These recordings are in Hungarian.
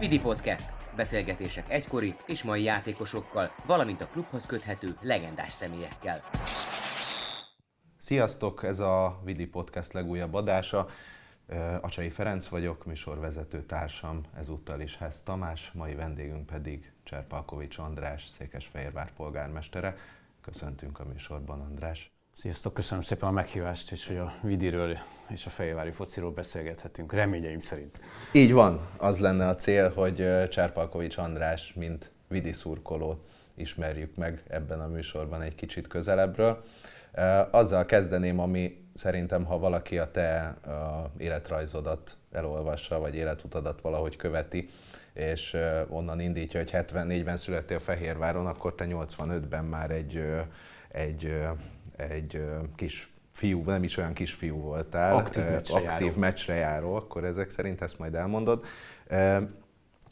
Vidi Podcast. Beszélgetések egykori és mai játékosokkal, valamint a klubhoz köthető legendás személyekkel. Sziasztok, ez a Vidi Podcast legújabb adása. Acsai Ferenc vagyok, műsorvezető társam, ezúttal is Hez Tamás, mai vendégünk pedig Cserpalkovics András, Székesfehérvár polgármestere. Köszöntünk a műsorban, András. Sziasztok, köszönöm szépen a meghívást, és hogy a Vidiről és a Fejvári fociról beszélgethetünk, reményeim szerint. Így van, az lenne a cél, hogy Cserpalkovics András, mint Vidi szurkoló ismerjük meg ebben a műsorban egy kicsit közelebbről. Azzal kezdeném, ami szerintem, ha valaki a te életrajzodat elolvassa, vagy életutadat valahogy követi, és onnan indítja, hogy 74-ben születtél Fehérváron, akkor te 85-ben már egy, egy egy kis fiú, nem is olyan kisfiú voltál, aktív, meccsre, aktív járó. meccsre járó, akkor ezek szerint ezt majd elmondod.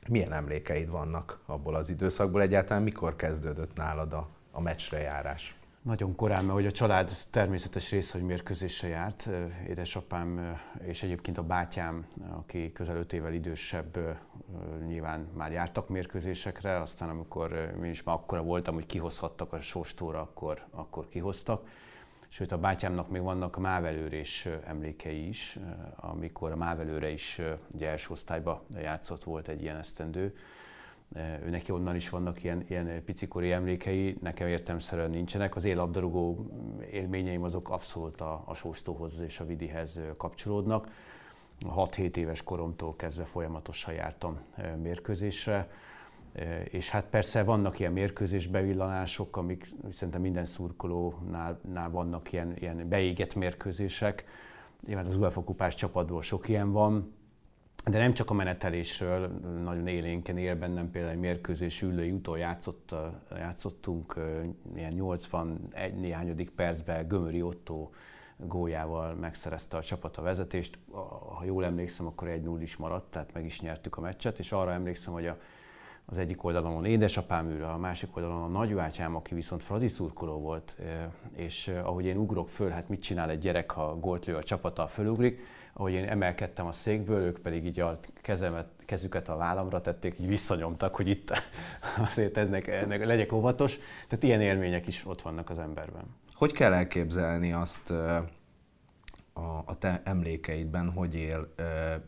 Milyen emlékeid vannak abból az időszakból? Egyáltalán mikor kezdődött nálad a, a meccsre járás? Nagyon korán, mert hogy a család természetes része, hogy mérkőzésre járt. Édesapám és egyébként a bátyám, aki közel 5 évvel idősebb, nyilván már jártak mérkőzésekre, aztán amikor én is már akkora voltam, hogy kihozhattak a sóstóra, akkor, akkor kihoztak. Sőt, a bátyámnak még vannak mávelőrés emlékei is, amikor a mávelőre is ugye első osztályba játszott volt egy ilyen esztendő ő neki onnan is vannak ilyen, ilyen picikori emlékei, nekem értemszerűen nincsenek. Az élabdarúgó élményeim azok abszolút a, a Sóstóhoz és a Vidihez kapcsolódnak. 6-7 éves koromtól kezdve folyamatosan jártam mérkőzésre, és hát persze vannak ilyen mérkőzésbevillanások, amik szerintem minden szurkolónál vannak ilyen, ilyen beégett mérkőzések. Nyilván az UEFA kupás csapatból sok ilyen van, de nem csak a menetelésről, nagyon élénken él bennem például egy mérkőzés ülői utól játszott, játszottunk ilyen 81 néhányodik percben Gömöri Otto góljával megszerezte a csapat a vezetést. Ha jól emlékszem, akkor egy 0 is maradt, tehát meg is nyertük a meccset, és arra emlékszem, hogy a, az egyik oldalon édesapám ül, a másik oldalon a nagybátyám, aki viszont fradi szurkoló volt, és ahogy én ugrok föl, hát mit csinál egy gyerek, ha gólt lő a csapata, fölugrik, ahogy én emelkedtem a székből, ők pedig így a kezemet, kezüket a vállamra tették, így visszanyomtak, hogy itt azért ennek, ennek legyek óvatos. Tehát ilyen élmények is ott vannak az emberben. Hogy kell elképzelni azt a, a te emlékeidben, hogy él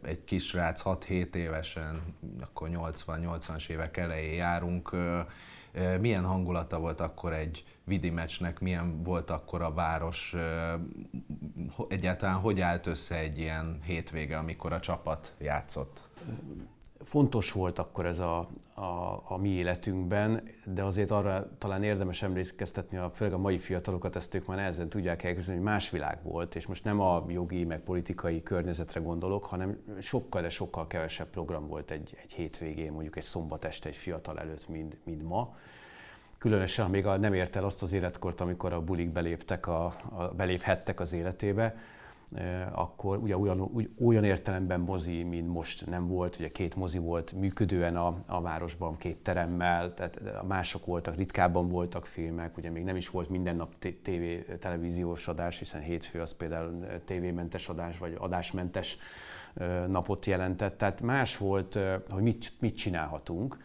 egy kisrác 6-7 évesen, akkor 80-80-as évek elején járunk, milyen hangulata volt akkor egy vidi meccsnek, milyen volt akkor a város, egyáltalán hogy állt össze egy ilyen hétvége, amikor a csapat játszott? Fontos volt akkor ez a, a, a mi életünkben, de azért arra talán érdemes emlékeztetni, a, főleg a mai fiatalokat, ezt ők már nehezen tudják elképzelni, hogy más világ volt, és most nem a jogi, meg politikai környezetre gondolok, hanem sokkal, de sokkal kevesebb program volt egy, egy hétvégén, mondjuk egy szombat este egy fiatal előtt, mint, mint ma különösen, ha még a, nem ért el azt az életkort, amikor a bulik beléptek a, a, beléphettek az életébe, akkor ugye olyan, olyan értelemben mozi, mint most nem volt, ugye két mozi volt működően a, a városban, két teremmel, tehát mások voltak, ritkábban voltak filmek, ugye még nem is volt minden nap tévé, televíziós adás, hiszen hétfő az például tévémentes adás, vagy adásmentes napot jelentett, tehát más volt, hogy mit, mit csinálhatunk,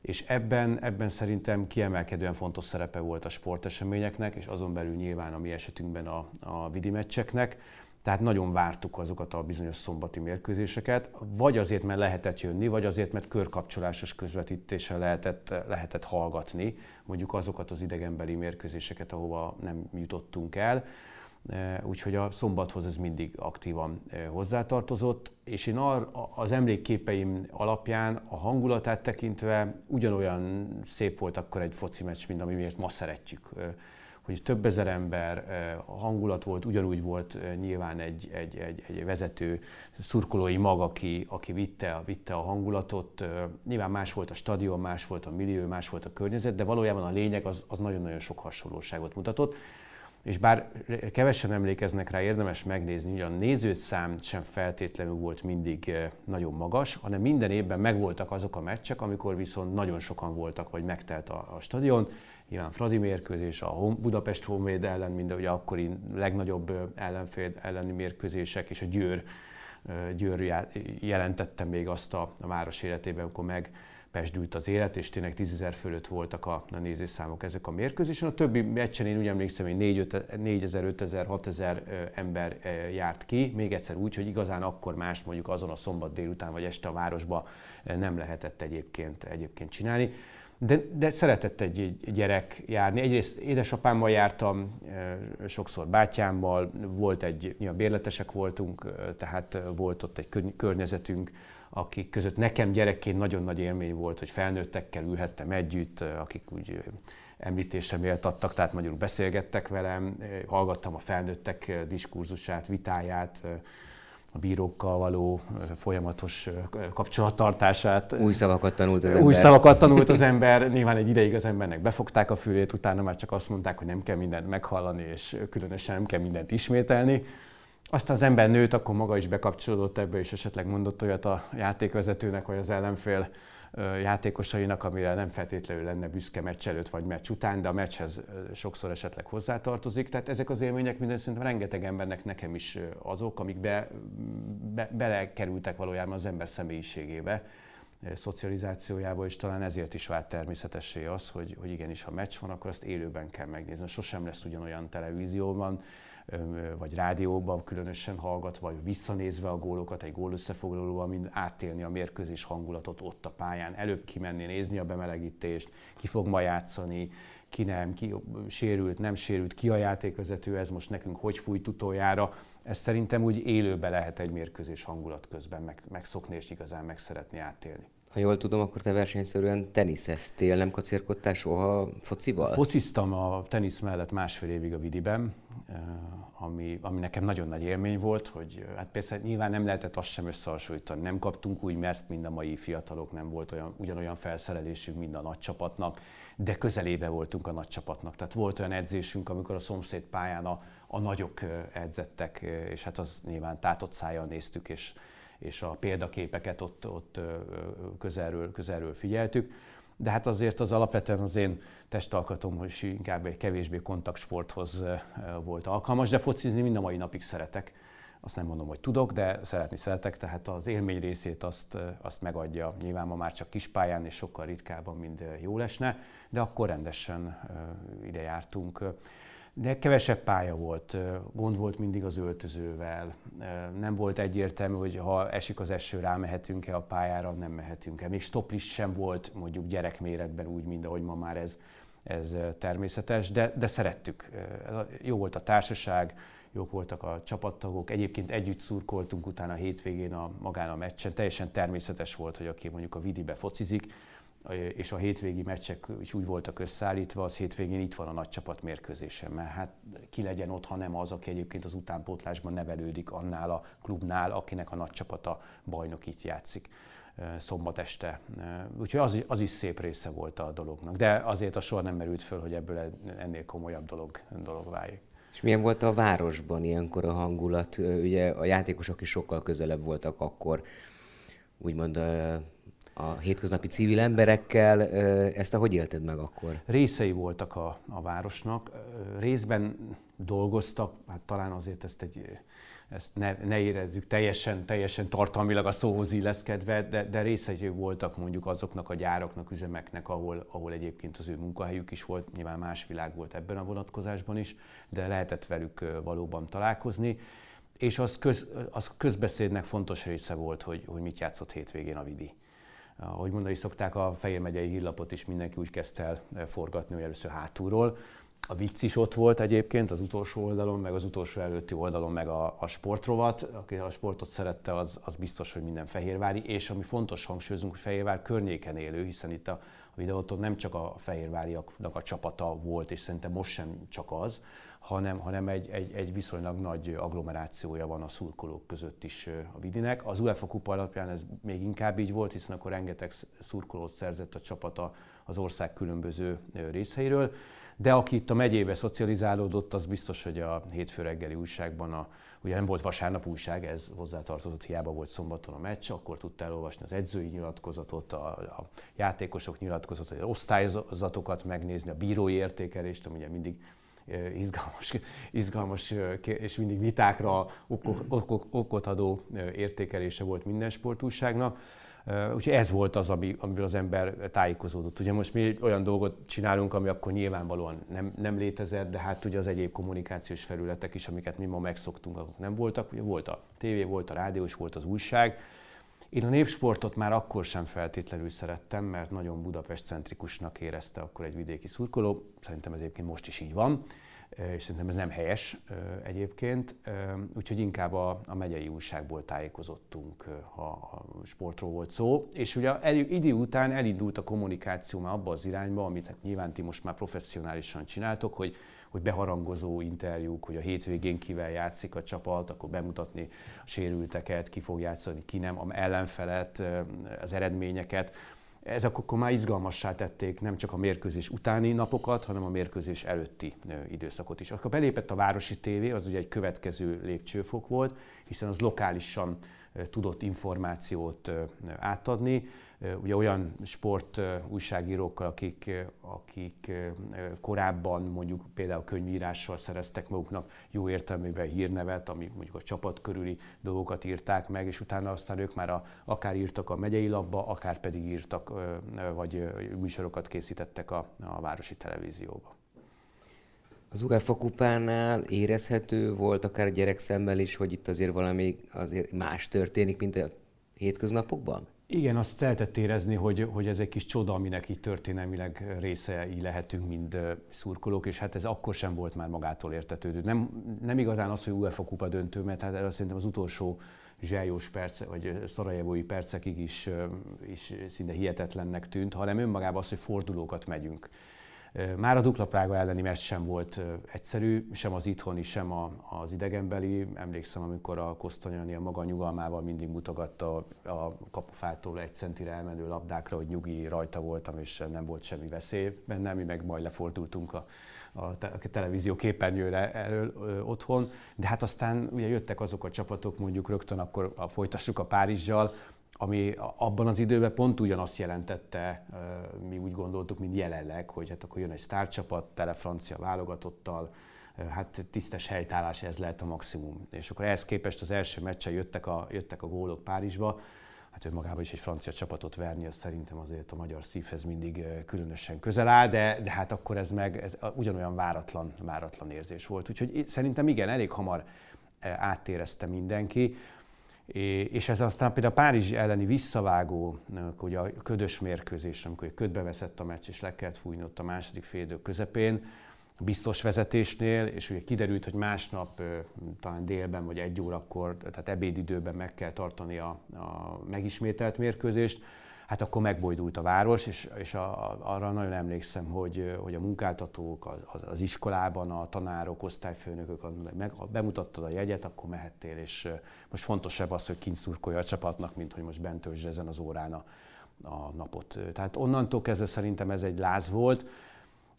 és ebben, ebben szerintem kiemelkedően fontos szerepe volt a sporteseményeknek, és azon belül nyilván a mi esetünkben a, a vidi meccseknek. Tehát nagyon vártuk azokat a bizonyos szombati mérkőzéseket, vagy azért, mert lehetett jönni, vagy azért, mert körkapcsolásos közvetítéssel lehetett, lehetett hallgatni mondjuk azokat az idegenbeli mérkőzéseket, ahova nem jutottunk el. Úgyhogy a szombathoz ez mindig aktívan hozzátartozott, és én az emlékképeim alapján a hangulatát tekintve ugyanolyan szép volt akkor egy foci meccs, mint ami miért ma szeretjük. Hogy több ezer ember, hangulat volt, ugyanúgy volt nyilván egy, egy, egy, egy vezető szurkolói mag, aki, aki vitte, vitte a hangulatot. Nyilván más volt a stadion, más volt a millió, más volt a környezet, de valójában a lényeg az, az nagyon-nagyon sok hasonlóságot mutatott és bár kevesen emlékeznek rá, érdemes megnézni, hogy a nézőszám sem feltétlenül volt mindig eh, nagyon magas, hanem minden évben megvoltak azok a meccsek, amikor viszont nagyon sokan voltak, vagy megtelt a, a stadion. Nyilván Fradi mérkőzés, a Budapest Honvéd ellen, mind ugye akkori legnagyobb eh, ellenfél elleni mérkőzések, és a Győr Győr jelentette még azt a, a város életében, amikor meg pesdült az élet, és tényleg 10 fölött voltak a, a nézőszámok ezek a mérkőzésen. A többi meccsen én úgy emlékszem, hogy 4 ezer, 5 ezer, 6 ezer ember járt ki, még egyszer úgy, hogy igazán akkor más mondjuk azon a szombat délután vagy este a városba nem lehetett egyébként, egyébként csinálni. De, de szeretett egy gyerek járni. Egyrészt édesapámmal jártam, sokszor bátyámmal, volt egy, mi a bérletesek voltunk, tehát volt ott egy környezetünk, akik között nekem gyerekként nagyon nagy élmény volt, hogy felnőttekkel ülhettem együtt, akik úgy említésre méltattak, tehát magyarul beszélgettek velem, hallgattam a felnőttek diskurzusát, vitáját, a bírókkal való folyamatos kapcsolattartását. Új szavakat tanult az ember. Új szavakat tanult az ember. Nyilván egy ideig az embernek befogták a fülét, utána már csak azt mondták, hogy nem kell mindent meghallani, és különösen nem kell mindent ismételni. Aztán az ember nőtt, akkor maga is bekapcsolódott ebbe, és esetleg mondott olyat a játékvezetőnek, vagy az ellenfél játékosainak, amire nem feltétlenül lenne büszke meccs előtt vagy meccs után, de a meccshez sokszor esetleg hozzátartozik. Tehát ezek az élmények minden szerintem rengeteg embernek, nekem is azok, amik be, be, belekerültek valójában az ember személyiségébe, szocializációjába, és talán ezért is vált természetessé az, hogy, hogy igenis, ha meccs van, akkor azt élőben kell megnézni. Sosem lesz ugyanolyan televízióban, vagy rádióban különösen hallgatva, vagy visszanézve a gólokat, egy gól összefoglalóval, mind átélni a mérkőzés hangulatot ott a pályán, előbb kimenni, nézni a bemelegítést, ki fog ma játszani, ki nem, ki sérült, nem sérült, ki a játékvezető, ez most nekünk hogy fújt utoljára. Ezt szerintem úgy élőbe lehet egy mérkőzés hangulat közben meg, megszokni és igazán meg szeretni átélni. Ha jól tudom, akkor te versenyszerűen teniszeztél, nem kacérkodtál soha focival? Fociztam a tenisz mellett másfél évig a Vidiben, eh, ami, ami nekem nagyon nagy élmény volt, hogy hát persze nyilván nem lehetett azt sem összehasonlítani. Nem kaptunk úgy meszt, mint a mai fiatalok, nem volt olyan, ugyanolyan felszerelésünk, mint a nagy csapatnak, de közelébe voltunk a nagy csapatnak. Tehát volt olyan edzésünk, amikor a szomszéd pályán a, a nagyok eh, edzettek, eh, és hát az nyilván tátott szájjal néztük, és és a példaképeket ott, ott közelről, közelről figyeltük. De hát azért az alapvetően az én testalkatom is inkább egy kevésbé kontaktsporthoz volt alkalmas, de focizni mind a mai napig szeretek. Azt nem mondom, hogy tudok, de szeretni szeretek, tehát az élmény részét azt, azt megadja. Nyilván ma már csak kispályán és sokkal ritkábban, mint jó lesne, de akkor rendesen ide jártunk de kevesebb pálya volt, gond volt mindig az öltözővel, nem volt egyértelmű, hogy ha esik az eső, rámehetünk-e a pályára, nem mehetünk-e. Még stoplis sem volt mondjuk gyerekméretben úgy, mint ahogy ma már ez, ez természetes, de, de szerettük. Jó volt a társaság, jók voltak a csapattagok, egyébként együtt szurkoltunk utána a hétvégén a, magán a meccsen, teljesen természetes volt, hogy aki mondjuk a Vidibe focizik, és a hétvégi meccsek is úgy voltak összeállítva, az hétvégén itt van a nagy csapat mérkőzésen, mert hát ki legyen ott, ha nem az, aki egyébként az utánpótlásban nevelődik annál a klubnál, akinek a nagy csapata bajnok itt játszik szombat este. Úgyhogy az, az is szép része volt a dolognak. De azért a sor nem merült föl, hogy ebből ennél komolyabb dolog, dolog váljék. És milyen volt a városban ilyenkor a hangulat? Ugye a játékosok is sokkal közelebb voltak akkor, úgymond a hétköznapi civil emberekkel. Ezt a hogy élted meg akkor? Részei voltak a, a városnak. Részben dolgoztak, hát talán azért ezt egy ezt ne, ne érezzük teljesen, teljesen tartalmilag a szóhoz illeszkedve, de, de részei voltak mondjuk azoknak a gyáraknak, üzemeknek, ahol, ahol egyébként az ő munkahelyük is volt, nyilván más világ volt ebben a vonatkozásban is, de lehetett velük valóban találkozni. És az, köz, az közbeszédnek fontos része volt, hogy, hogy mit játszott hétvégén a Vidi ahogy mondani szokták, a Fejér megyei hírlapot is mindenki úgy kezdte el eh, forgatni, hogy először hátulról. A vicc is ott volt egyébként az utolsó oldalon, meg az utolsó előtti oldalon, meg a, a sportrovat. Aki a sportot szerette, az, az biztos, hogy minden fehérvári, és ami fontos hangsúlyozunk, hogy Fehérvár környéken élő, hiszen itt a, a videóton nem csak a fehérváriaknak a csapata volt, és szerintem most sem csak az, hanem, hanem egy, egy, egy viszonylag nagy agglomerációja van a szurkolók között is a Vidinek. Az UEFA kupa alapján ez még inkább így volt, hiszen akkor rengeteg szurkolót szerzett a csapata az ország különböző részeiről. De aki itt a megyébe szocializálódott, az biztos, hogy a hétfő reggeli újságban, a, ugye nem volt vasárnap újság, ez hozzátartozott, hiába volt szombaton a meccs, akkor tudta elolvasni az edzői nyilatkozatot, a, a játékosok nyilatkozatot, az osztályzatokat megnézni, a bírói értékelést, ami ugye mindig izgalmas, izgalmas és mindig vitákra okot adó értékelése volt minden sportúságnak. Úgyhogy ez volt az, ami, amiből az ember tájékozódott. Ugye most mi olyan dolgot csinálunk, ami akkor nyilvánvalóan nem, nem létezett, de hát ugye az egyéb kommunikációs felületek is, amiket mi ma megszoktunk, azok nem voltak. Ugye volt a tévé, volt a rádió, és volt az újság. Én a népsportot már akkor sem feltétlenül szerettem, mert nagyon Budapest-centrikusnak érezte akkor egy vidéki szurkoló. Szerintem ez egyébként most is így van és szerintem ez nem helyes egyébként, úgyhogy inkább a, a megyei újságból tájékozottunk, ha a sportról volt szó. És ugye el, idő után elindult a kommunikáció már abba az irányba, amit hát nyilván ti most már professzionálisan csináltok, hogy, hogy beharangozó interjúk, hogy a hétvégén kivel játszik a csapat, akkor bemutatni a sérülteket, ki fog játszani, ki nem, a ellenfelet, az eredményeket ezek akkor már izgalmassá tették nem csak a mérkőzés utáni napokat, hanem a mérkőzés előtti időszakot is. Akkor belépett a városi tévé, az ugye egy következő lépcsőfok volt, hiszen az lokálisan tudott információt átadni. Ugye olyan sport újságírókkal, akik, akik korábban mondjuk például könyvírással szereztek maguknak jó értelmében hírnevet, ami mondjuk a csapat körüli dolgokat írták meg, és utána aztán ők már a, akár írtak a megyei labba, akár pedig írtak, vagy műsorokat készítettek a, a városi televízióba. Az UEFA kupánál érezhető volt akár gyerek szemmel is, hogy itt azért valami azért más történik, mint a hétköznapokban? Igen, azt lehetett érezni, hogy, hogy ez egy kis csoda, aminek így történelmileg részei lehetünk, mind szurkolók, és hát ez akkor sem volt már magától értetődő. Nem, nem igazán az, hogy UEFA kupa döntő, mert hát szerintem az utolsó zsájós perce, vagy szarajevói percekig is, is szinte hihetetlennek tűnt, hanem önmagában az, hogy fordulókat megyünk. Már a dupla Prága elleni meccs sem volt egyszerű, sem az itthoni, sem az idegenbeli. Emlékszem, amikor a Kosztonyani a maga nyugalmával mindig mutogatta a kapufától egy centire elmenő labdákra, hogy nyugi rajta voltam, és nem volt semmi veszély benne, mi meg majd lefordultunk a, a, a televízió képernyőre elől ö, otthon, de hát aztán ugye jöttek azok a csapatok, mondjuk rögtön akkor a, folytassuk a Párizsjal, ami abban az időben pont ugyanazt jelentette, mi úgy gondoltuk, mint jelenleg, hogy hát akkor jön egy sztárcsapat, tele francia válogatottal, hát tisztes helytállás, ez lehet a maximum. És akkor ehhez képest az első meccsen jöttek a, jöttek a gólok Párizsba, hát önmagában is egy francia csapatot verni, az szerintem azért a magyar szívhez mindig különösen közel áll, de, de hát akkor ez meg ez ugyanolyan váratlan, váratlan érzés volt. Úgyhogy szerintem igen, elég hamar áttérezte mindenki. És ez aztán például a Párizs elleni visszavágó, hogy a ködös mérkőzés, amikor ködbe veszett a meccs, és le kellett fújni ott a második félidő közepén, biztos vezetésnél, és ugye kiderült, hogy másnap talán délben vagy egy órakor, tehát ebédidőben meg kell tartani a, a megismételt mérkőzést, hát akkor megbojdult a város, és, és a, arra nagyon emlékszem, hogy, hogy a munkáltatók az, az iskolában, a tanárok, osztályfőnökök, meg, ha bemutattad a jegyet, akkor mehettél, és most fontosabb az, hogy kint szurkolja a csapatnak, mint hogy most bent ezen az órán a, a napot. Tehát onnantól kezdve szerintem ez egy láz volt.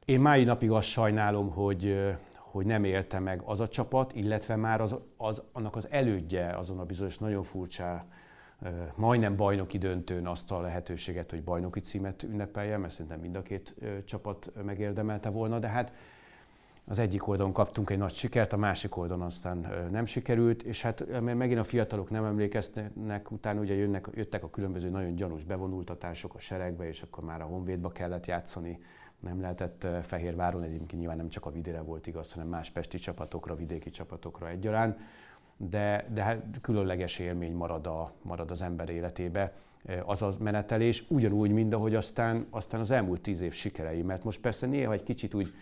Én mai napig azt sajnálom, hogy, hogy nem élte meg az a csapat, illetve már az, az, annak az elődje azon a bizonyos nagyon furcsa majdnem bajnoki döntőn azt a lehetőséget, hogy bajnoki címet ünnepelje, mert szerintem mind a két csapat megérdemelte volna, de hát az egyik oldalon kaptunk egy nagy sikert, a másik oldalon aztán nem sikerült, és hát megint a fiatalok nem emlékeznek, utána ugye jönnek, jöttek a különböző nagyon gyanús bevonultatások a seregbe, és akkor már a Honvédba kellett játszani, nem lehetett Fehérváron, egyébként nyilván nem csak a vidére volt igaz, hanem más pesti csapatokra, vidéki csapatokra egyaránt de, de hát különleges élmény marad, a, marad az ember életébe az a menetelés, ugyanúgy, mint ahogy aztán, aztán az elmúlt tíz év sikerei, mert most persze néha egy kicsit úgy,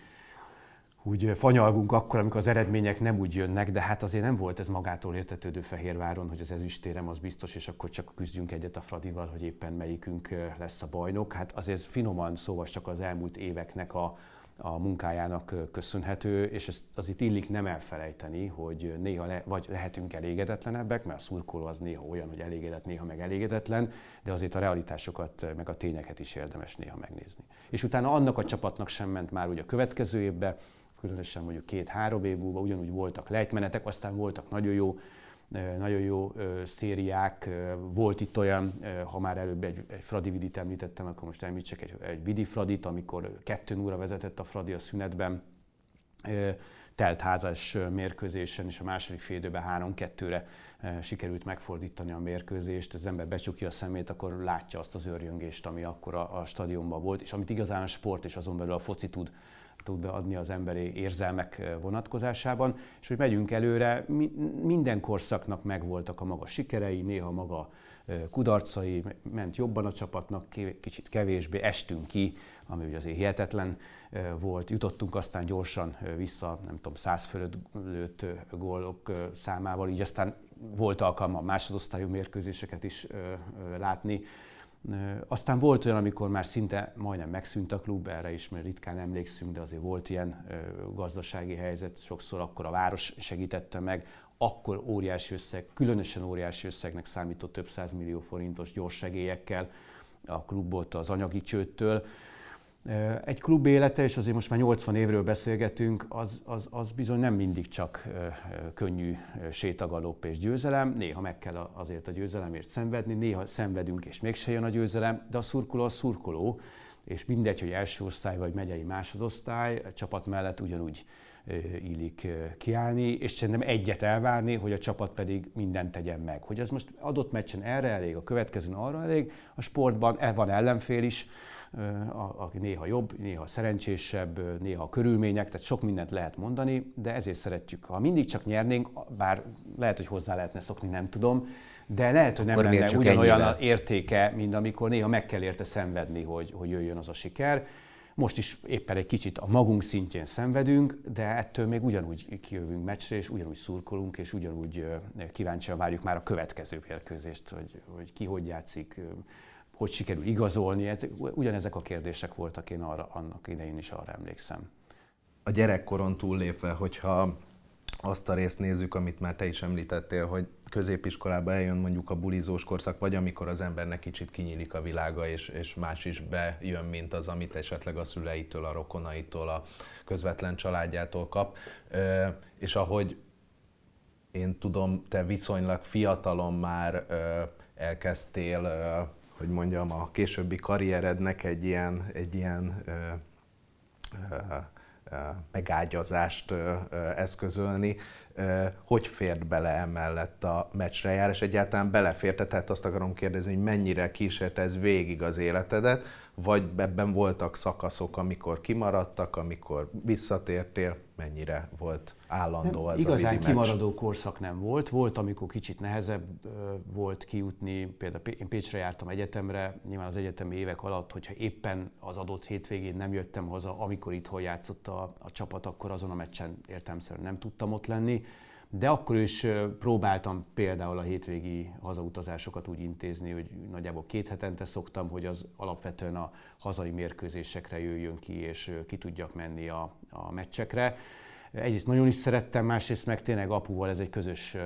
úgy fanyalgunk akkor, amikor az eredmények nem úgy jönnek, de hát azért nem volt ez magától értetődő Fehérváron, hogy az ezüstérem az biztos, és akkor csak küzdjünk egyet a Fradival, hogy éppen melyikünk lesz a bajnok. Hát azért finoman szóval csak az elmúlt éveknek a, a munkájának köszönhető, és ezt az itt illik nem elfelejteni, hogy néha le, vagy lehetünk elégedetlenebbek, mert a szurkoló az néha olyan, hogy elégedett, néha meg elégedetlen, de azért a realitásokat, meg a tényeket is érdemes néha megnézni. És utána annak a csapatnak sem ment már ugye a következő évbe, különösen mondjuk két-három év múlva ugyanúgy voltak lejtmenetek, aztán voltak nagyon jó nagyon jó szériák. Volt itt olyan, ha már előbb egy, egy Fradi Vidit említettem, akkor most említsek egy, egy Vidi Fradit, amikor kettő óra vezetett a Fradi a szünetben, teltházas mérkőzésen, és a második fél időben 3-2-re sikerült megfordítani a mérkőzést, az ember becsukja a szemét, akkor látja azt az őrjöngést, ami akkor a, a stadionban volt, és amit igazán a sport és azon belül a foci tud tud adni az emberi érzelmek vonatkozásában, és hogy megyünk előre, minden korszaknak megvoltak a maga sikerei, néha maga kudarcai, ment jobban a csapatnak, kicsit kevésbé, estünk ki, ami ugye azért hihetetlen volt. Jutottunk aztán gyorsan vissza, nem tudom, száz fölött lőtt gólok számával, így aztán volt alkalma a másodosztályú mérkőzéseket is látni. Aztán volt olyan, amikor már szinte majdnem megszűnt a klub, erre is mert ritkán emlékszünk, de azért volt ilyen gazdasági helyzet, sokszor akkor a város segítette meg, akkor óriási összeg, különösen óriási összegnek számított több millió forintos gyors segélyekkel a klubot az anyagi csőttől. Egy klub élete, és azért most már 80 évről beszélgetünk, az, az, az bizony nem mindig csak könnyű sétagalop és győzelem, néha meg kell azért a győzelemért szenvedni, néha szenvedünk és mégse jön a győzelem, de a szurkoló a szurkoló, és mindegy, hogy első osztály vagy megyei másodosztály, a csapat mellett ugyanúgy illik kiállni, és szerintem egyet elvárni, hogy a csapat pedig mindent tegyen meg. Hogy ez most adott meccsen erre elég, a következőn arra elég, a sportban el van ellenfél is, aki néha jobb, néha szerencsésebb, néha a körülmények, tehát sok mindent lehet mondani, de ezért szeretjük. Ha mindig csak nyernénk, bár lehet, hogy hozzá lehetne szokni, nem tudom, de lehet, hogy nem Akkor lenne ugyanolyan ennyivel? értéke, mint amikor néha meg kell érte szenvedni, hogy, hogy jöjjön az a siker. Most is éppen egy kicsit a magunk szintjén szenvedünk, de ettől még ugyanúgy kijövünk meccsre, és ugyanúgy szurkolunk, és ugyanúgy kíváncsian várjuk már a következő mérkőzést, hogy, hogy ki hogy játszik, hogy sikerül igazolni. Ez, ugyanezek a kérdések voltak, én arra, annak idején is arra emlékszem. A gyerekkoron túllépve, hogyha azt a részt nézzük, amit már te is említettél, hogy középiskolába eljön mondjuk a bulizós korszak, vagy amikor az embernek kicsit kinyílik a világa, és, és más is bejön, mint az, amit esetleg a szüleitől, a rokonaitól, a közvetlen családjától kap. És ahogy én tudom, te viszonylag fiatalon már elkezdtél hogy mondjam, a későbbi karrierednek egy ilyen, egy ilyen ö, ö, megágyazást eszközölni. Hogy fért bele emellett a meccsre jár, és egyáltalán beleférte, tehát azt akarom kérdezni, hogy mennyire kísérte ez végig az életedet, vagy ebben voltak szakaszok, amikor kimaradtak, amikor visszatértél, mennyire volt állandó nem, ez igazán a kimaradó meccs? korszak nem volt. Volt, amikor kicsit nehezebb volt kijutni, például én Pécsre jártam egyetemre, nyilván az egyetemi évek alatt, hogyha éppen az adott hétvégén nem jöttem haza, amikor itthon játszott a, a csapat, akkor azon a meccsen értelmszerűen nem tudtam ott lenni de akkor is próbáltam például a hétvégi hazautazásokat úgy intézni, hogy nagyjából két hetente szoktam, hogy az alapvetően a hazai mérkőzésekre jöjjön ki, és ki tudjak menni a, a meccsekre. Egyrészt nagyon is szerettem, másrészt meg tényleg apuval ez egy közös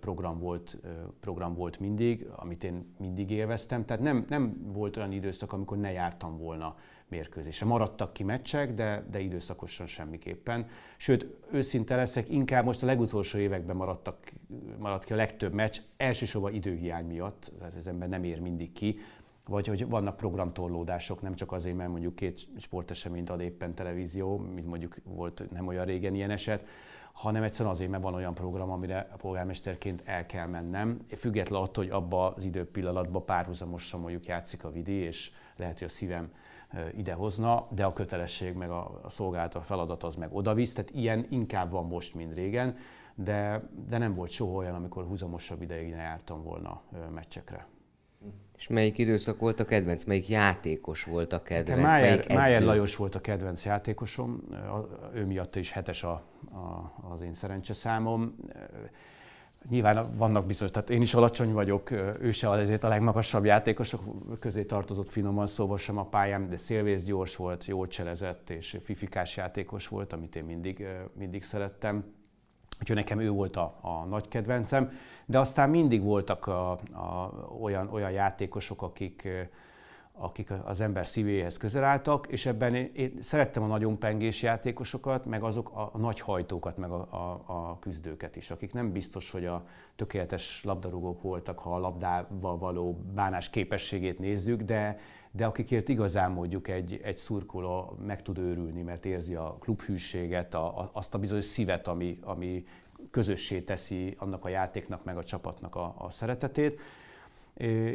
program volt, program volt mindig, amit én mindig élveztem. Tehát nem, nem volt olyan időszak, amikor ne jártam volna mérkőzésre. Maradtak ki meccsek, de, de időszakosan semmiképpen. Sőt, őszinte leszek, inkább most a legutolsó években maradtak, maradt ki a legtöbb meccs, elsősorban időhiány miatt, tehát az ember nem ér mindig ki, vagy hogy vannak programtorlódások, nem csak azért, mert mondjuk két sporteseményt ad éppen televízió, mint mondjuk volt nem olyan régen ilyen eset, hanem egyszerűen azért, mert van olyan program, amire a polgármesterként el kell mennem, független attól, hogy abba az időpillanatban párhuzamosan mondjuk játszik a vidi, és lehet, hogy a szívem idehozna, de a kötelesség meg a, szolgálat, a feladat az meg odavisz, tehát ilyen inkább van most, mint régen, de, de nem volt soha olyan, amikor húzamosabb ideig ne jártam volna meccsekre. És melyik időszak volt a kedvenc? Melyik játékos volt a kedvenc? Májer, melyik Májer Lajos volt a kedvenc játékosom, ő miatt is hetes a, a, az én szerencseszámom. Nyilván vannak bizonyos, tehát én is alacsony vagyok, ő se azért a legmagasabb játékosok közé tartozott finoman szóval sem a pályán, de szélvész gyors volt, jól cselezett és fifikás játékos volt, amit én mindig, mindig szerettem. Úgyhogy nekem ő volt a, a nagy kedvencem, de aztán mindig voltak a, a, olyan, olyan játékosok, akik, akik az ember szívéhez közel álltak, és ebben én, én szerettem a nagyon pengés játékosokat, meg azok a, nagy hajtókat, meg a, a, a küzdőket is, akik nem biztos, hogy a tökéletes labdarúgók voltak, ha a labdával való bánás képességét nézzük, de, de akikért igazán mondjuk egy, egy szurkoló meg tud őrülni, mert érzi a klubhűséget, a, a, azt a bizonyos szívet, ami, ami közössé teszi annak a játéknak, meg a csapatnak a, a szeretetét.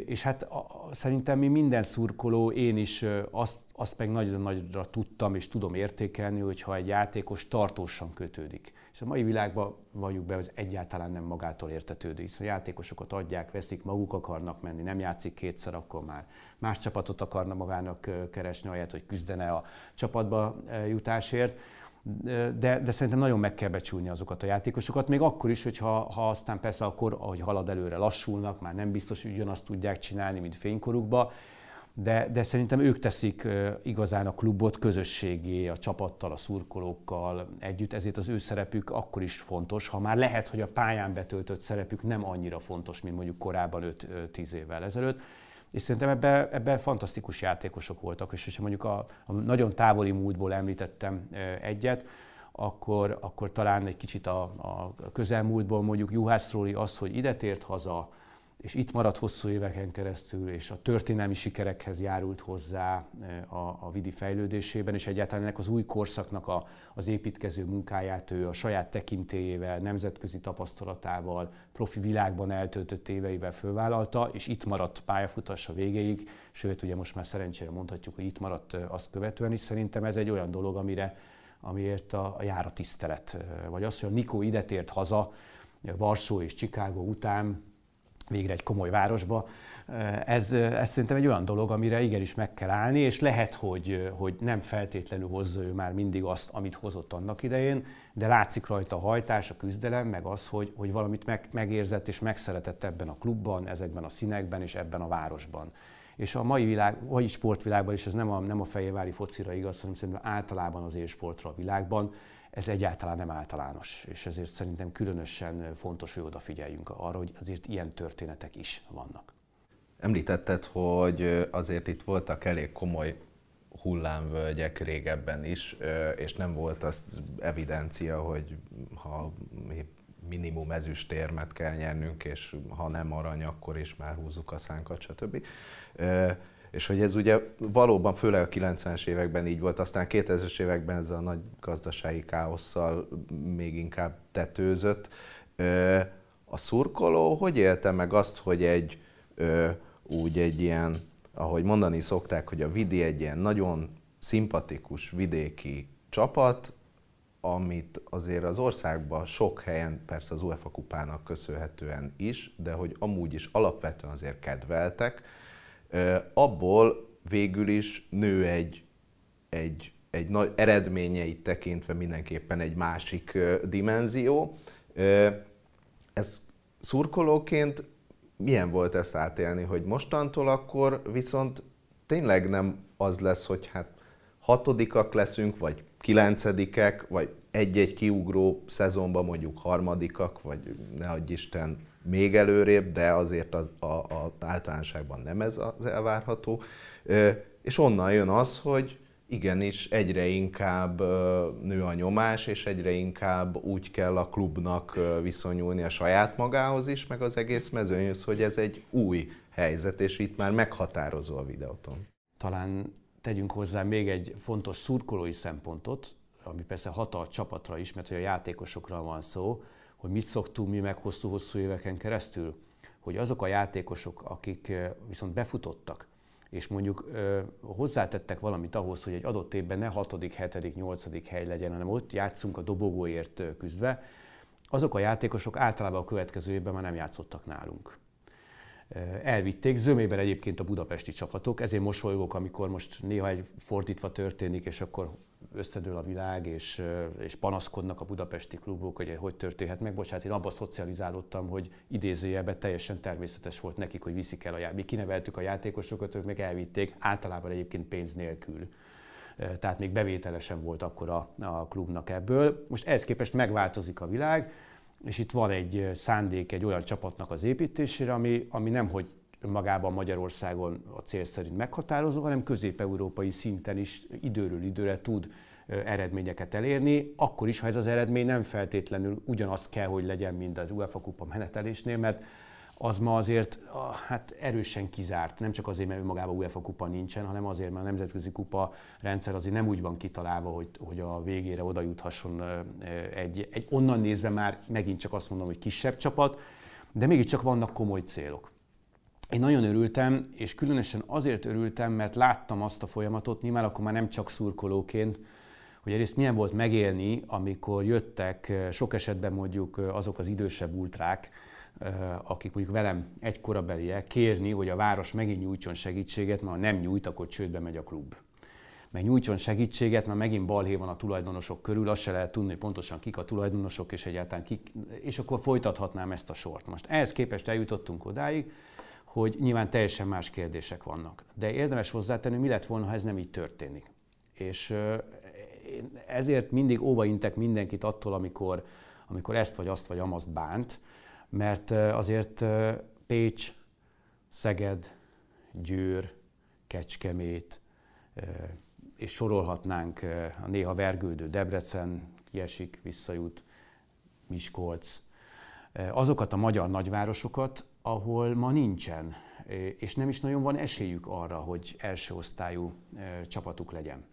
És hát a, szerintem mi minden szurkoló, én is azt, azt meg nagyon nagyra tudtam és tudom értékelni, hogyha egy játékos tartósan kötődik. És a mai világban valljuk be, az egyáltalán nem magától értetődő, hiszen a játékosokat adják, veszik, maguk akarnak menni, nem játszik kétszer, akkor már más csapatot akarna magának keresni, ahelyett, hogy küzdene a csapatba jutásért de, de szerintem nagyon meg kell becsülni azokat a játékosokat, még akkor is, hogyha ha aztán persze akkor, ahogy halad előre, lassulnak, már nem biztos, hogy ugyanazt tudják csinálni, mint fénykorukba, de, de szerintem ők teszik igazán a klubot közösségé, a csapattal, a szurkolókkal együtt, ezért az ő szerepük akkor is fontos, ha már lehet, hogy a pályán betöltött szerepük nem annyira fontos, mint mondjuk korábban 5-10 évvel ezelőtt. És szerintem ebben ebbe fantasztikus játékosok voltak, és hogyha mondjuk a, a nagyon távoli múltból említettem egyet, akkor, akkor talán egy kicsit a, a közelmúltból mondjuk Juhász Róli az, hogy ide tért haza, és itt maradt hosszú éveken keresztül, és a történelmi sikerekhez járult hozzá eh, a, a vidi fejlődésében, és egyáltalán ennek az új korszaknak a, az építkező munkáját ő a saját tekintélyével, nemzetközi tapasztalatával, profi világban eltöltött éveivel fölvállalta, és itt maradt pályafutása végéig, sőt, ugye most már szerencsére mondhatjuk, hogy itt maradt eh, azt követően is. Szerintem ez egy olyan dolog, amire, amiért a, a jár a tisztelet. Eh, vagy az, hogy a Nikó ide tért haza, Varsó és Chicago után, végre egy komoly városba. Ez, ez szerintem egy olyan dolog, amire igenis meg kell állni, és lehet, hogy, hogy nem feltétlenül hozza ő már mindig azt, amit hozott annak idején, de látszik rajta a hajtás, a küzdelem, meg az, hogy, hogy valamit meg, megérzett és megszeretett ebben a klubban, ezekben a színekben és ebben a városban. És a mai világ, mai sportvilágban is ez nem a, nem a fejévári focira igaz, hanem szerintem általában az élsportra a világban ez egyáltalán nem általános, és ezért szerintem különösen fontos, hogy odafigyeljünk arra, hogy azért ilyen történetek is vannak. Említetted, hogy azért itt voltak elég komoly hullámvölgyek régebben is, és nem volt az evidencia, hogy ha minimum ezüstérmet kell nyernünk, és ha nem arany, akkor is már húzzuk a szánkat, stb. És hogy ez ugye valóban főleg a 90-es években így volt, aztán 2000-es években ez a nagy gazdasági káosszal még inkább tetőzött. A szurkoló hogy élte meg azt, hogy egy úgy egy ilyen, ahogy mondani szokták, hogy a Vidi egy ilyen nagyon szimpatikus vidéki csapat, amit azért az országban sok helyen, persze az UEFA kupának köszönhetően is, de hogy amúgy is alapvetően azért kedveltek, abból végül is nő egy, egy, egy nagy eredményeit tekintve mindenképpen egy másik dimenzió. Ez szurkolóként milyen volt ezt átélni, hogy mostantól akkor viszont tényleg nem az lesz, hogy hát hatodikak leszünk, vagy kilencedikek, vagy egy-egy kiugró szezonban mondjuk harmadikak, vagy ne adj Isten még előrébb, de azért az, a, a általánosságban nem ez az elvárható. És onnan jön az, hogy igenis egyre inkább nő a nyomás, és egyre inkább úgy kell a klubnak viszonyulni a saját magához is, meg az egész mezőnyhöz, hogy ez egy új helyzet, és itt már meghatározó a videóton. Talán tegyünk hozzá még egy fontos szurkolói szempontot, ami persze hat a csapatra is, mert hogy a játékosokra van szó, hogy mit szoktunk mi meg hosszú-hosszú éveken keresztül, hogy azok a játékosok, akik viszont befutottak, és mondjuk ö, hozzátettek valamit ahhoz, hogy egy adott évben ne 6., 7., 8. hely legyen, hanem ott játszunk a dobogóért küzdve, azok a játékosok általában a következő évben már nem játszottak nálunk elvitték. Zömében egyébként a budapesti csapatok, ezért mosolygok, amikor most néha egy fordítva történik, és akkor összedől a világ, és, és panaszkodnak a budapesti klubok, hogy hogy történhet meg. Bocsánat, én abban szocializálódtam, hogy idézőjelben teljesen természetes volt nekik, hogy viszik el a játékosokat. Mi kineveltük a játékosokat, ők meg elvitték, általában egyébként pénz nélkül. Tehát még bevételesen volt akkor a, a klubnak ebből. Most ehhez képest megváltozik a világ, és itt van egy szándék egy olyan csapatnak az építésére, ami, ami nem hogy magában Magyarországon a cél szerint meghatározó, hanem közép-európai szinten is időről időre tud eredményeket elérni, akkor is, ha ez az eredmény nem feltétlenül ugyanaz kell, hogy legyen, mint az UEFA kupa menetelésnél, mert az ma azért hát erősen kizárt, nem csak azért, mert önmagában UEFA kupa nincsen, hanem azért, mert a nemzetközi kupa rendszer azért nem úgy van kitalálva, hogy, hogy a végére oda juthasson egy, egy onnan nézve már megint csak azt mondom, hogy kisebb csapat, de mégiscsak vannak komoly célok. Én nagyon örültem, és különösen azért örültem, mert láttam azt a folyamatot, nyilván akkor már nem csak szurkolóként, hogy egyrészt milyen volt megélni, amikor jöttek sok esetben mondjuk azok az idősebb ultrák, akik mondjuk velem egy korabeliek, kérni, hogy a város megint nyújtson segítséget, mert ha nem nyújt, akkor csődbe megy a klub. Mert nyújtson segítséget, mert megint balhé van a tulajdonosok körül, azt se lehet tudni pontosan kik a tulajdonosok, és egyáltalán kik, és akkor folytathatnám ezt a sort. Most ehhez képest eljutottunk odáig, hogy nyilván teljesen más kérdések vannak. De érdemes hozzátenni, mi lett volna, ha ez nem így történik. És ezért mindig óvaintek mindenkit attól, amikor, amikor ezt vagy azt vagy amazt bánt, mert azért Pécs, Szeged, Győr, Kecskemét, és sorolhatnánk a néha vergődő Debrecen, kiesik, visszajut, Miskolc, azokat a magyar nagyvárosokat, ahol ma nincsen, és nem is nagyon van esélyük arra, hogy első osztályú csapatuk legyen.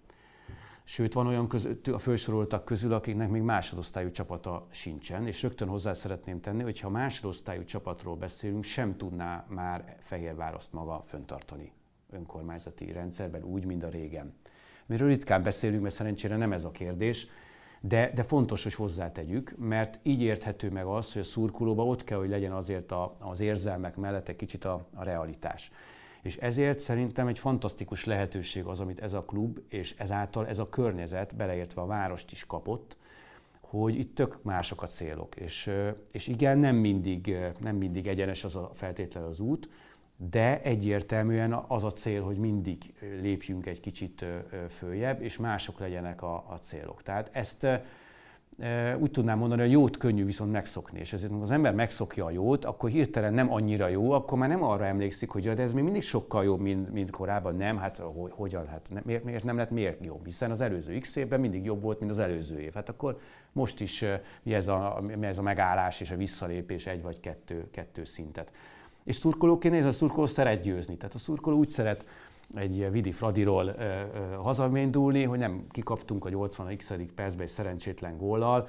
Sőt, van olyan között, a felsoroltak közül, akiknek még másodosztályú csapata sincsen, és rögtön hozzá szeretném tenni, hogy ha másodosztályú csapatról beszélünk, sem tudná már Fehérvároszt maga föntartani önkormányzati rendszerben, úgy, mint a régen. Miről ritkán beszélünk, mert szerencsére nem ez a kérdés, de, de fontos, hogy hozzátegyük, mert így érthető meg az, hogy a szurkolóban ott kell, hogy legyen azért a, az érzelmek mellett egy kicsit a, a realitás. És ezért szerintem egy fantasztikus lehetőség az, amit ez a klub, és ezáltal ez a környezet, beleértve a várost is kapott, hogy itt tök mások a célok. És, és igen, nem mindig, nem mindig egyenes az a feltétlenül az út, de egyértelműen az a cél, hogy mindig lépjünk egy kicsit följebb, és mások legyenek a, a célok. Tehát ezt úgy tudnám mondani, hogy a jót könnyű viszont megszokni, és ezért az ember megszokja a jót, akkor hirtelen nem annyira jó, akkor már nem arra emlékszik, hogy ja, de ez még mindig sokkal jobb, mint, mint korábban. Nem, hát hogyan, hát miért, miért nem lett miért jobb? Hiszen az előző x évben mindig jobb volt, mint az előző év. Hát akkor most is mi ez a, mi ez a megállás és a visszalépés egy vagy kettő, kettő szintet. És szurkolóként ez a szurkoló szeret győzni. Tehát a szurkoló úgy szeret egy Vidi Fradiról hazaméndulni, hogy nem kikaptunk a 80 x percben egy szerencsétlen góllal,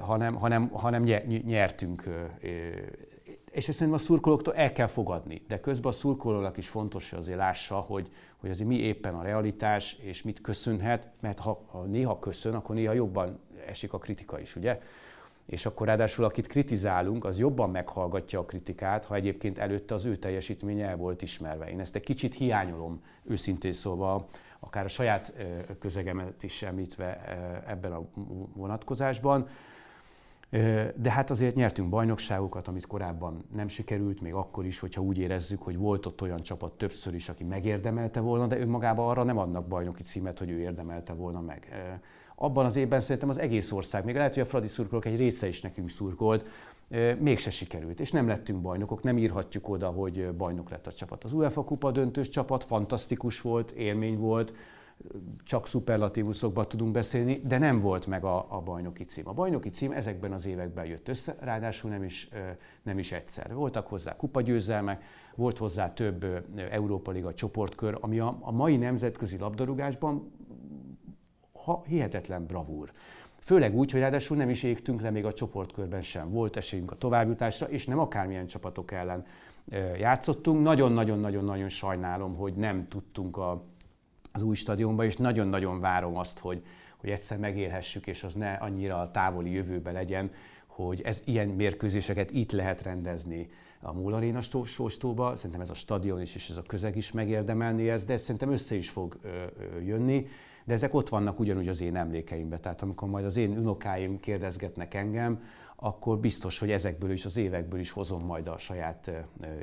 hanem, hanem, hanem nyertünk. És ezt szerintem a szurkolóktól el kell fogadni. De közben a szurkolónak is fontos, hogy azért lássa, hogy, hogy azért mi éppen a realitás, és mit köszönhet, mert ha, ha néha köszön, akkor néha jobban esik a kritika is, ugye? És akkor ráadásul akit kritizálunk, az jobban meghallgatja a kritikát, ha egyébként előtte az ő teljesítménye el volt ismerve. Én ezt egy kicsit hiányolom, őszintén szóval, akár a saját közegemet is említve ebben a vonatkozásban. De hát azért nyertünk bajnokságokat, amit korábban nem sikerült, még akkor is, hogyha úgy érezzük, hogy volt ott olyan csapat többször is, aki megérdemelte volna, de önmagában arra nem adnak bajnoki címet, hogy ő érdemelte volna meg abban az évben szerintem az egész ország, még lehet, hogy a Fradi szurkolók egy része is nekünk szurkolt, mégse sikerült, és nem lettünk bajnokok, nem írhatjuk oda, hogy bajnok lett a csapat. Az UEFA kupa döntős csapat fantasztikus volt, élmény volt, csak szuperlatívuszokban tudunk beszélni, de nem volt meg a, a bajnoki cím. A bajnoki cím ezekben az években jött össze, ráadásul nem is, nem is egyszer. Voltak hozzá kupagyőzelmek, volt hozzá több Európa Liga csoportkör, ami a, a mai nemzetközi labdarúgásban ha, hihetetlen bravúr. Főleg úgy, hogy ráadásul nem is égtünk le még a csoportkörben sem. Volt esélyünk a továbbjutásra, és nem akármilyen csapatok ellen játszottunk. Nagyon-nagyon-nagyon-nagyon sajnálom, hogy nem tudtunk a, az új stadionba, és nagyon-nagyon várom azt, hogy, hogy egyszer megélhessük, és az ne annyira a távoli jövőbe legyen, hogy ez ilyen mérkőzéseket itt lehet rendezni a Múl Arena sóstóba. Szerintem ez a stadion is, és ez a közeg is megérdemelni ezt, de szerintem össze is fog ö, ö, jönni de ezek ott vannak ugyanúgy az én emlékeimben. Tehát amikor majd az én unokáim kérdezgetnek engem, akkor biztos, hogy ezekből is, az évekből is hozom majd a saját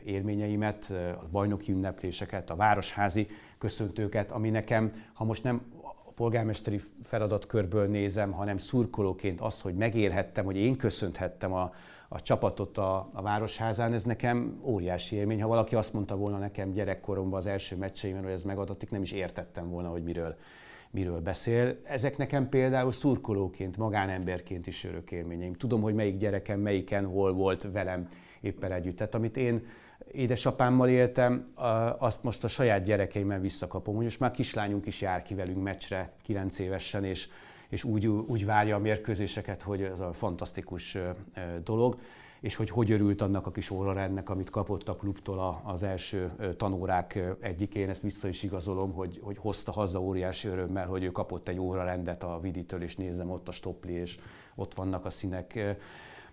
élményeimet, a bajnoki ünnepléseket, a városházi köszöntőket, ami nekem, ha most nem a polgármesteri feladatkörből nézem, hanem szurkolóként az, hogy megélhettem, hogy én köszönthettem a, a csapatot a, a Városházán, ez nekem óriási élmény. Ha valaki azt mondta volna nekem gyerekkoromban az első meccseimben, hogy ez megadatik, nem is értettem volna, hogy miről, miről beszél. Ezek nekem például szurkolóként, magánemberként is örök élményeim. Tudom, hogy melyik gyerekem melyiken hol volt velem éppen együtt. Tehát amit én édesapámmal éltem, azt most a saját gyerekeimmel visszakapom. Most már kislányunk is jár ki velünk meccsre 9 évesen, és, és úgy, úgy várja a mérkőzéseket, hogy ez a fantasztikus dolog és hogy hogy örült annak a kis órarendnek, amit kapott a klubtól az első tanórák egyikén. Ezt vissza is igazolom, hogy, hogy hozta haza óriási örömmel, hogy ő kapott egy órarendet a Viditől, és nézem ott a stopli, és ott vannak a színek.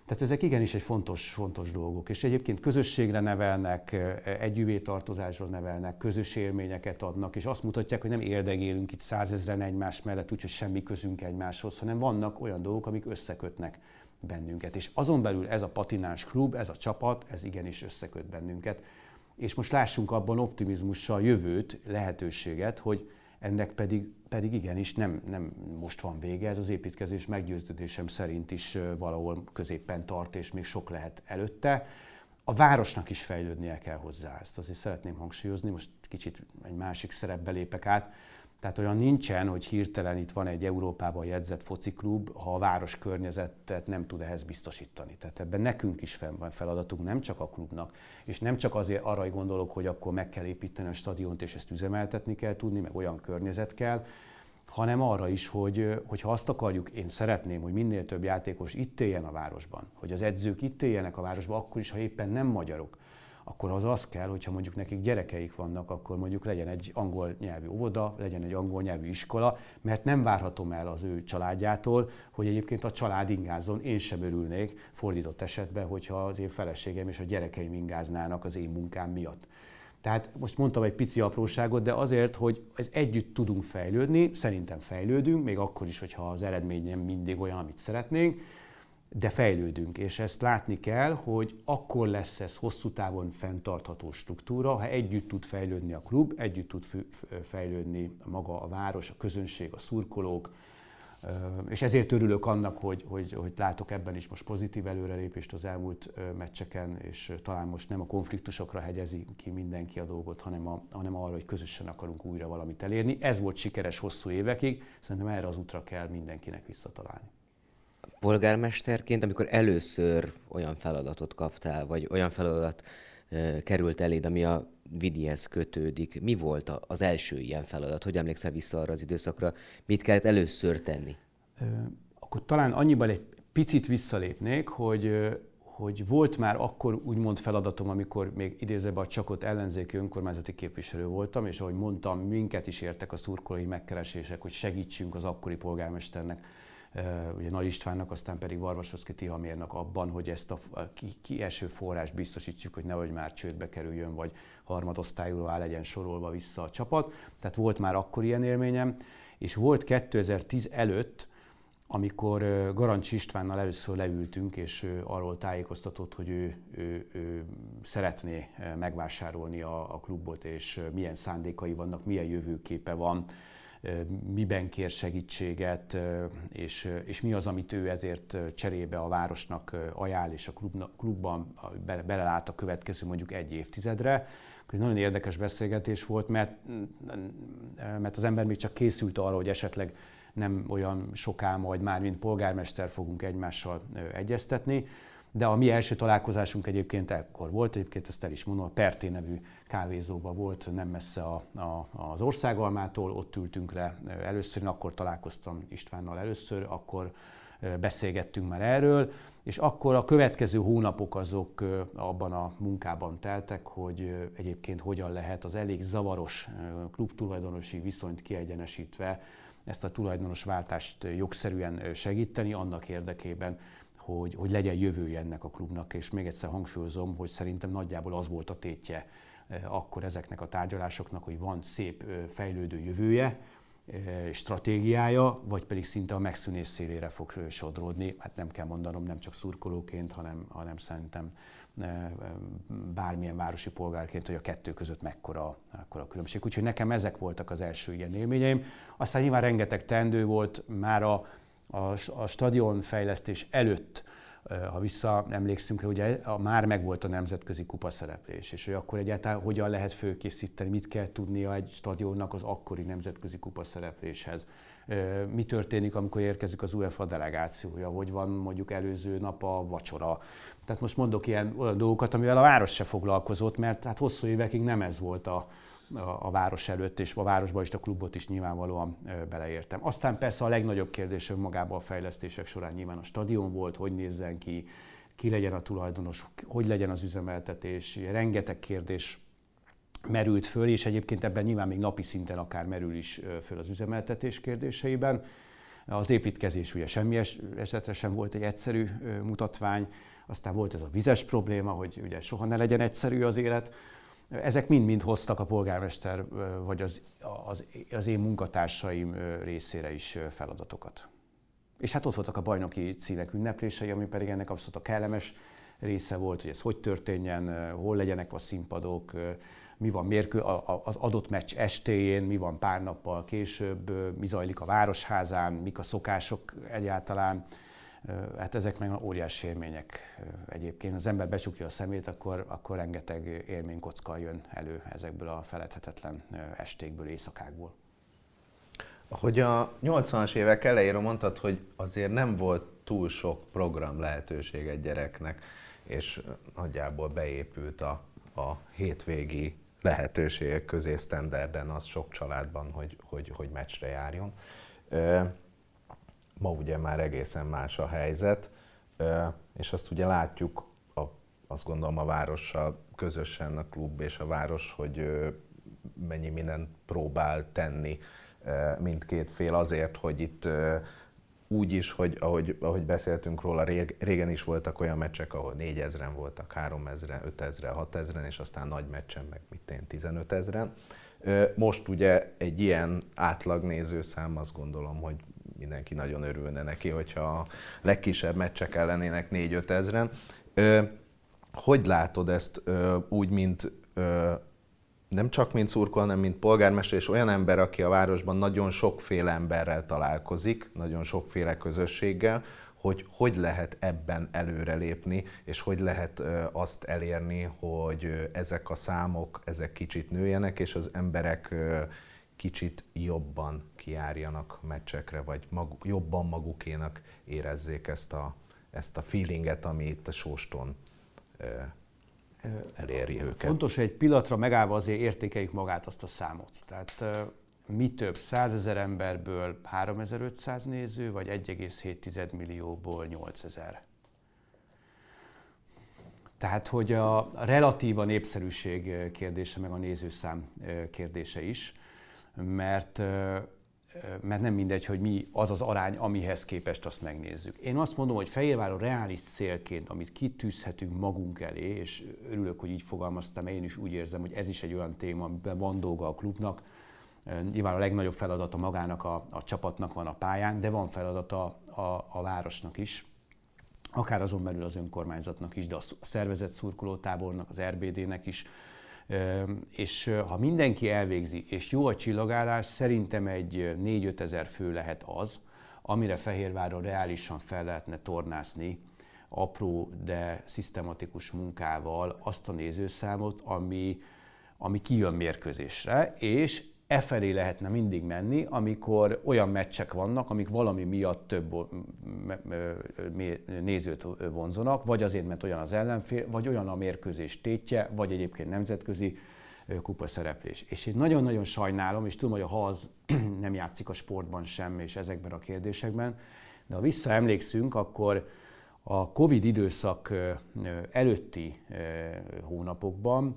Tehát ezek igenis egy fontos, fontos dolgok. És egyébként közösségre nevelnek, együvé tartozásra nevelnek, közös élményeket adnak, és azt mutatják, hogy nem érdegélünk itt százezren egymás mellett, úgyhogy semmi közünk egymáshoz, hanem vannak olyan dolgok, amik összekötnek bennünket. És azon belül ez a patinás klub, ez a csapat, ez igenis összeköt bennünket. És most lássunk abban optimizmussal jövőt, lehetőséget, hogy ennek pedig, pedig igenis nem, nem most van vége, ez az építkezés meggyőződésem szerint is valahol középpen tart, és még sok lehet előtte. A városnak is fejlődnie kell hozzá, ezt azért szeretném hangsúlyozni, most kicsit egy másik szerepbe lépek át. Tehát olyan nincsen, hogy hirtelen itt van egy Európában jegyzett fociklub, ha a város környezetet nem tud ehhez biztosítani. Tehát ebben nekünk is van feladatunk, nem csak a klubnak. És nem csak azért arra gondolok, hogy akkor meg kell építeni a stadiont, és ezt üzemeltetni kell tudni, meg olyan környezet kell, hanem arra is, hogy, hogy ha azt akarjuk, én szeretném, hogy minél több játékos itt éljen a városban, hogy az edzők itt éljenek a városban, akkor is, ha éppen nem magyarok, akkor az az kell, hogyha mondjuk nekik gyerekeik vannak, akkor mondjuk legyen egy angol nyelvű óvoda, legyen egy angol nyelvű iskola, mert nem várhatom el az ő családjától, hogy egyébként a család ingázzon, én sem örülnék fordított esetben, hogyha az én feleségem és a gyerekeim ingáznának az én munkám miatt. Tehát most mondtam egy pici apróságot, de azért, hogy ez együtt tudunk fejlődni, szerintem fejlődünk, még akkor is, hogyha az eredmény nem mindig olyan, amit szeretnénk, de fejlődünk, és ezt látni kell, hogy akkor lesz ez hosszú távon fenntartható struktúra, ha együtt tud fejlődni a klub, együtt tud fejlődni maga a város, a közönség, a szurkolók, és ezért örülök annak, hogy, hogy, hogy látok ebben is most pozitív előrelépést az elmúlt meccseken, és talán most nem a konfliktusokra hegyezi ki mindenki a dolgot, hanem, a, hanem arra, hogy közösen akarunk újra valamit elérni. Ez volt sikeres hosszú évekig, szerintem erre az útra kell mindenkinek visszatalálni polgármesterként, amikor először olyan feladatot kaptál, vagy olyan feladat került eléd, ami a Vidihez kötődik, mi volt az első ilyen feladat? Hogy emlékszel vissza arra az időszakra? Mit kellett először tenni? Akkor talán annyiban egy picit visszalépnék, hogy hogy volt már akkor úgymond feladatom, amikor még idézőben a csakot ellenzéki önkormányzati képviselő voltam, és ahogy mondtam, minket is értek a szurkolói megkeresések, hogy segítsünk az akkori polgármesternek ugye Nagy Istvánnak, aztán pedig Varvasoszki Tihamérnak abban, hogy ezt a kieső forrás biztosítsuk, hogy nehogy már csődbe kerüljön, vagy harmadosztályúra legyen sorolva vissza a csapat. Tehát volt már akkor ilyen élményem, és volt 2010 előtt, amikor Garancs Istvánnal először leültünk, és arról tájékoztatott, hogy ő, ő, ő szeretné megvásárolni a, a klubot, és milyen szándékai vannak, milyen jövőképe van, miben kér segítséget, és, és mi az, amit ő ezért cserébe a városnak ajánl, és a klubban belelát a következő mondjuk egy évtizedre. Egy nagyon érdekes beszélgetés volt, mert, mert az ember még csak készült arra, hogy esetleg nem olyan soká majd már, mint polgármester fogunk egymással egyeztetni, de a mi első találkozásunk egyébként ekkor volt, egyébként ezt el is mondom, a Perté nevű kávézóban volt, nem messze a, a, az országalmától, ott ültünk le először, én akkor találkoztam Istvánnal először, akkor beszélgettünk már erről, és akkor a következő hónapok azok abban a munkában teltek, hogy egyébként hogyan lehet az elég zavaros klubtulajdonosi viszonyt kiegyenesítve ezt a tulajdonos váltást jogszerűen segíteni annak érdekében, hogy, hogy legyen jövője ennek a klubnak, és még egyszer hangsúlyozom, hogy szerintem nagyjából az volt a tétje akkor ezeknek a tárgyalásoknak, hogy van szép fejlődő jövője, stratégiája, vagy pedig szinte a megszűnés szélére fog sodródni. Hát nem kell mondanom, nem csak szurkolóként, hanem, hanem szerintem bármilyen városi polgárként, hogy a kettő között mekkora, mekkora a különbség. Úgyhogy nekem ezek voltak az első ilyen élményeim. Aztán nyilván rengeteg tendő volt már a, a, a stadion fejlesztés előtt, ha vissza emlékszünk rá, ugye a, már megvolt a nemzetközi kupa szereplés, és hogy akkor egyáltalán hogyan lehet főkészíteni, mit kell tudnia egy stadionnak az akkori nemzetközi kupa szerepléshez. Mi történik, amikor érkezik az UEFA delegációja, hogy van mondjuk előző nap a vacsora. Tehát most mondok ilyen olyan dolgokat, amivel a város se foglalkozott, mert hát hosszú évekig nem ez volt a, a, a város előtt, és a városban is a klubot is nyilvánvalóan beleértem. Aztán persze a legnagyobb kérdés önmagában a fejlesztések során nyilván a stadion volt, hogy nézzen ki, ki legyen a tulajdonos, hogy legyen az üzemeltetés, rengeteg kérdés merült föl, és egyébként ebben nyilván még napi szinten akár merül is föl az üzemeltetés kérdéseiben. Az építkezés ugye semmi esetre sem volt egy egyszerű mutatvány, aztán volt ez a vizes probléma, hogy ugye soha ne legyen egyszerű az élet, ezek mind-mind hoztak a polgármester vagy az, az, az én munkatársaim részére is feladatokat. És hát ott voltak a bajnoki címek ünneplései, ami pedig ennek abszolút a kellemes része volt, hogy ez hogy történjen, hol legyenek a színpadok, mi van mérkő, az adott meccs estéjén, mi van pár nappal később, mi zajlik a városházán, mik a szokások egyáltalán Hát ezek meg óriási élmények egyébként. Az ember becsukja a szemét, akkor, akkor rengeteg élménykocka jön elő ezekből a feledhetetlen estékből, éjszakákból. Hogy a 80-as évek elejéről mondtad, hogy azért nem volt túl sok program lehetőség egy gyereknek, és nagyjából beépült a, a hétvégi lehetőségek közé standarden az sok családban, hogy, hogy, hogy meccsre járjon. Ma ugye már egészen más a helyzet, és azt ugye látjuk, a, azt gondolom a várossal közösen a klub és a város, hogy mennyi mindent próbál tenni mindkét fél azért, hogy itt úgy is, hogy ahogy, ahogy beszéltünk róla, régen is voltak olyan meccsek, ahol 4000-en voltak, 3000-en, 5000-en, 6000-en, és aztán nagy meccsen meg mit én 15 ezeren. Most ugye egy ilyen átlag nézőszám, azt gondolom, hogy mindenki nagyon örülne neki, hogyha a legkisebb meccsek ellenének 4-5 ezeren. Hogy látod ezt úgy, mint nem csak mint szurkol, hanem mint polgármester, és olyan ember, aki a városban nagyon sokféle emberrel találkozik, nagyon sokféle közösséggel, hogy hogy lehet ebben előrelépni, és hogy lehet azt elérni, hogy ezek a számok, ezek kicsit nőjenek, és az emberek kicsit jobban kiárjanak meccsekre, vagy mag, jobban magukénak érezzék ezt a, ezt a feelinget, ami itt a sóston eléri őket. Fontos, hogy egy pillanatra megállva azért értékeljük magát azt a számot. Tehát mi több, 100 ezer emberből 3500 néző, vagy 1,7 millióból 8000. Tehát, hogy a relatíva népszerűség kérdése, meg a nézőszám kérdése is mert, mert nem mindegy, hogy mi az az arány, amihez képest azt megnézzük. Én azt mondom, hogy Fehérváron reális célként, amit kitűzhetünk magunk elé, és örülök, hogy így fogalmaztam, én is úgy érzem, hogy ez is egy olyan téma, amiben van dolga a klubnak. Nyilván a legnagyobb feladata magának a, a csapatnak van a pályán, de van feladata a, a városnak is, akár azon belül az önkormányzatnak is, de a szervezett szurkolótábornak, az RBD-nek is, és ha mindenki elvégzi, és jó a csillagálás, szerintem egy 4-5 ezer fő lehet az, amire Fehérváron reálisan fel lehetne tornászni apró, de szisztematikus munkával azt a nézőszámot, ami, ami kijön mérkőzésre, és e felé lehetne mindig menni, amikor olyan meccsek vannak, amik valami miatt több nézőt vonzonak, vagy azért, mert olyan az ellenfél, vagy olyan a mérkőzés tétje, vagy egyébként nemzetközi kupa szereplés. És én nagyon-nagyon sajnálom, és tudom, hogy a haz nem játszik a sportban sem, és ezekben a kérdésekben, de ha visszaemlékszünk, akkor a Covid időszak előtti hónapokban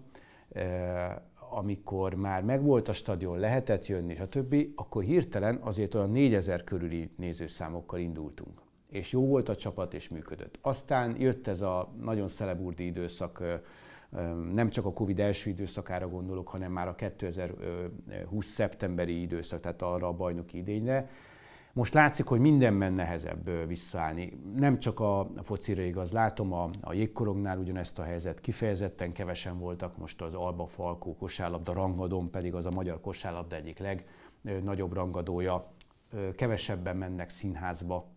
amikor már megvolt a stadion, lehetett jönni, stb., akkor hirtelen azért olyan 4000 körüli nézőszámokkal indultunk. És jó volt a csapat, és működött. Aztán jött ez a nagyon szeleburdi időszak Nem csak a Covid első időszakára gondolok, hanem már a 2020 szeptemberi időszak, tehát arra a bajnoki idényre. Most látszik, hogy mindenben nehezebb visszaállni. Nem csak a focira igaz, látom a, a jégkorongnál ugyanezt a helyzet, kifejezetten kevesen voltak, most az Alba Falkó kosárlabda rangadón pedig az a magyar kosárlabda egyik legnagyobb rangadója. Kevesebben mennek színházba,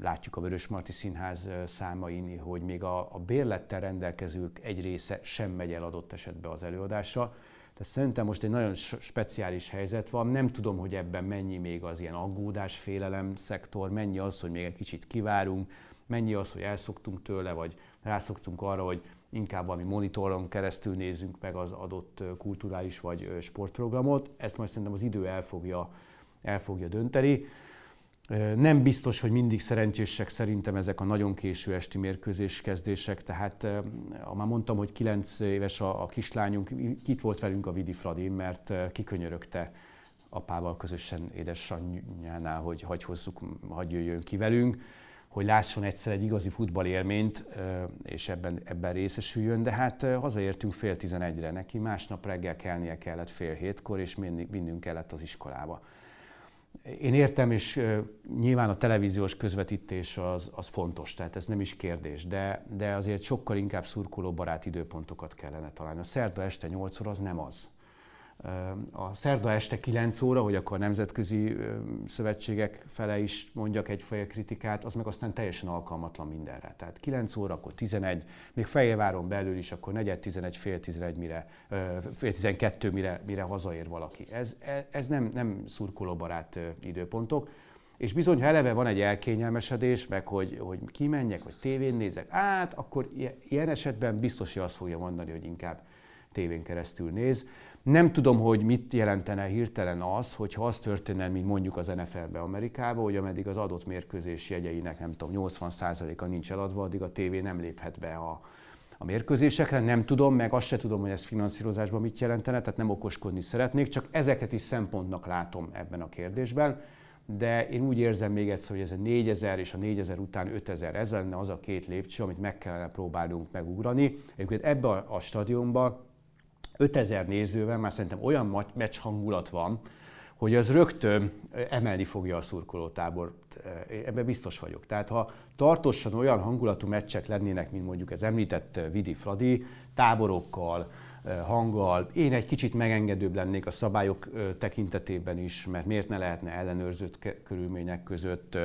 látjuk a Vörösmarty Színház számain, hogy még a, a bérlettel rendelkezők egy része sem megy el adott esetben az előadásra. Tehát szerintem most egy nagyon speciális helyzet van. Nem tudom, hogy ebben mennyi még az ilyen aggódás, félelem szektor, mennyi az, hogy még egy kicsit kivárunk, mennyi az, hogy elszoktunk tőle, vagy rászoktunk arra, hogy inkább valami monitoron keresztül nézzünk meg az adott kulturális vagy sportprogramot. Ezt majd szerintem az idő el fogja, el fogja dönteni. Nem biztos, hogy mindig szerencsések szerintem ezek a nagyon késő esti mérkőzés kezdések, tehát már mondtam, hogy 9 éves a, a kislányunk, itt volt velünk a Vidi Fradi, mert kikönyörögte apával közösen édesanyjánál, hogy hagy hozzuk, hagy jöjjön ki velünk, hogy lásson egyszer egy igazi futballélményt, és ebben, ebben részesüljön, de hát hazaértünk fél tizenegyre neki, másnap reggel kelnie kellett fél hétkor, és vinnünk kellett az iskolába. Én értem, és nyilván a televíziós közvetítés az, az fontos, tehát ez nem is kérdés, de, de azért sokkal inkább szurkoló barát időpontokat kellene találni. A szerda este 8 óra az nem az a szerda este 9 óra, hogy akkor a nemzetközi szövetségek fele is mondjak egyfajta kritikát, az meg aztán teljesen alkalmatlan mindenre. Tehát 9 óra, akkor 11, még Fejéváron belül is, akkor 4 11, fél 11, mire, fél 12, mire, mire hazaér valaki. Ez, e, ez nem, nem szurkolóbarát időpontok. És bizony, ha eleve van egy elkényelmesedés, meg hogy, hogy kimenjek, vagy tévén nézek át, akkor ilyen esetben biztos, hogy azt fogja mondani, hogy inkább tévén keresztül néz. Nem tudom, hogy mit jelentene hirtelen az, hogyha az történne, mint mondjuk az NFL-be Amerikában, hogy ameddig az adott mérkőzés jegyeinek, nem tudom, 80%-a nincs eladva, addig a tévé nem léphet be a, a mérkőzésekre. Nem tudom, meg azt se tudom, hogy ez finanszírozásban mit jelentene, tehát nem okoskodni szeretnék, csak ezeket is szempontnak látom ebben a kérdésben. De én úgy érzem még egyszer, hogy ez a 4000 és a 4000 után 5000, ez lenne az a két lépcső, amit meg kellene próbálnunk megugrani. Egyébként ebbe a, a stadionba 5000 nézővel már szerintem olyan meccs hangulat van, hogy az rögtön emelni fogja a szurkolótábort. Ebben biztos vagyok. Tehát ha tartósan olyan hangulatú meccsek lennének, mint mondjuk ez említett Vidi Fradi, táborokkal, hanggal. Én egy kicsit megengedőbb lennék a szabályok tekintetében is, mert miért ne lehetne ellenőrzött körülmények között,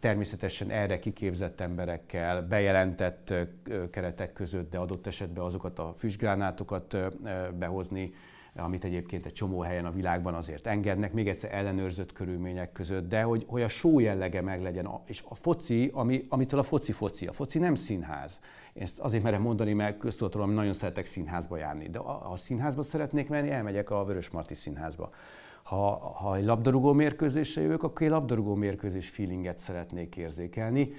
természetesen erre kiképzett emberekkel, bejelentett keretek között, de adott esetben azokat a füstgránátokat behozni, amit egyébként egy csomó helyen a világban azért engednek, még egyszer ellenőrzött körülmények között, de hogy, hogy a show jellege meglegyen, és a foci, ami, amitől a foci foci, a foci nem színház. Ezt azért merem mondani, mert köztudatról nagyon szeretek színházba járni, de ha színházba szeretnék menni, elmegyek a Vörösmarty színházba. Ha, ha egy labdarúgó mérkőzésre jövök, akkor egy labdarúgó mérkőzés feelinget szeretnék érzékelni,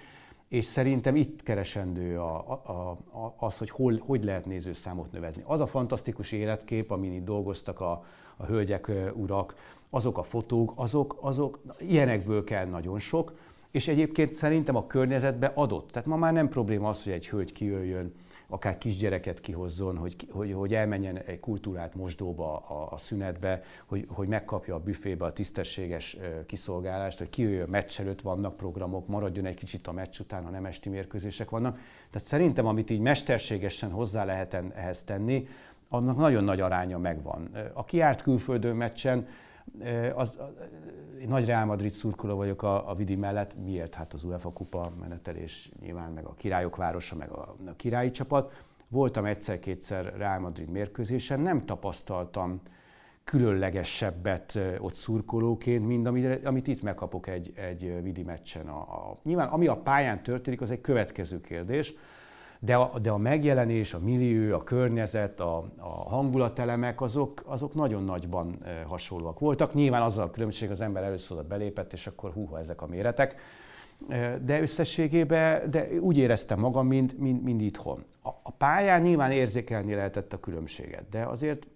és szerintem itt keresendő a, a, a, az, hogy hol, hogy lehet nézőszámot növezni. Az a fantasztikus életkép, amin itt dolgoztak a, a hölgyek, urak, azok a fotók, azok, azok, ilyenekből kell nagyon sok, és egyébként szerintem a környezetbe adott. Tehát ma már nem probléma az, hogy egy hölgy kijöjjön, akár kisgyereket kihozzon, hogy, hogy, hogy elmenjen egy kultúrát mosdóba a, a szünetbe, hogy, hogy megkapja a büfébe a tisztességes kiszolgálást, hogy kijöjjön meccs előtt vannak programok, maradjon egy kicsit a meccs után, ha nem esti mérkőzések vannak. Tehát szerintem, amit így mesterségesen hozzá lehet ehhez tenni, annak nagyon nagy aránya megvan. A kiárt külföldön meccsen az, én nagy Real Madrid szurkoló vagyok a, a Vidi mellett. Miért? Hát az UEFA kupa menetelés nyilván, meg a királyok városa, meg a, a királyi csapat. Voltam egyszer-kétszer Real Madrid mérkőzésen, nem tapasztaltam különlegesebbet ott szurkolóként, mint amit, amit itt megkapok egy, egy Vidi meccsen. A, a, nyilván ami a pályán történik, az egy következő kérdés, de a, de a megjelenés, a millió, a környezet, a, a hangulatelemek, azok, azok nagyon nagyban e, hasonlóak voltak. Nyilván azzal a különbség, az ember először oda belépett, és akkor húha, ezek a méretek. E, de összességében de úgy éreztem magam, mint, mint, mint itthon. A, a pályán nyilván érzékelni lehetett a különbséget, de azért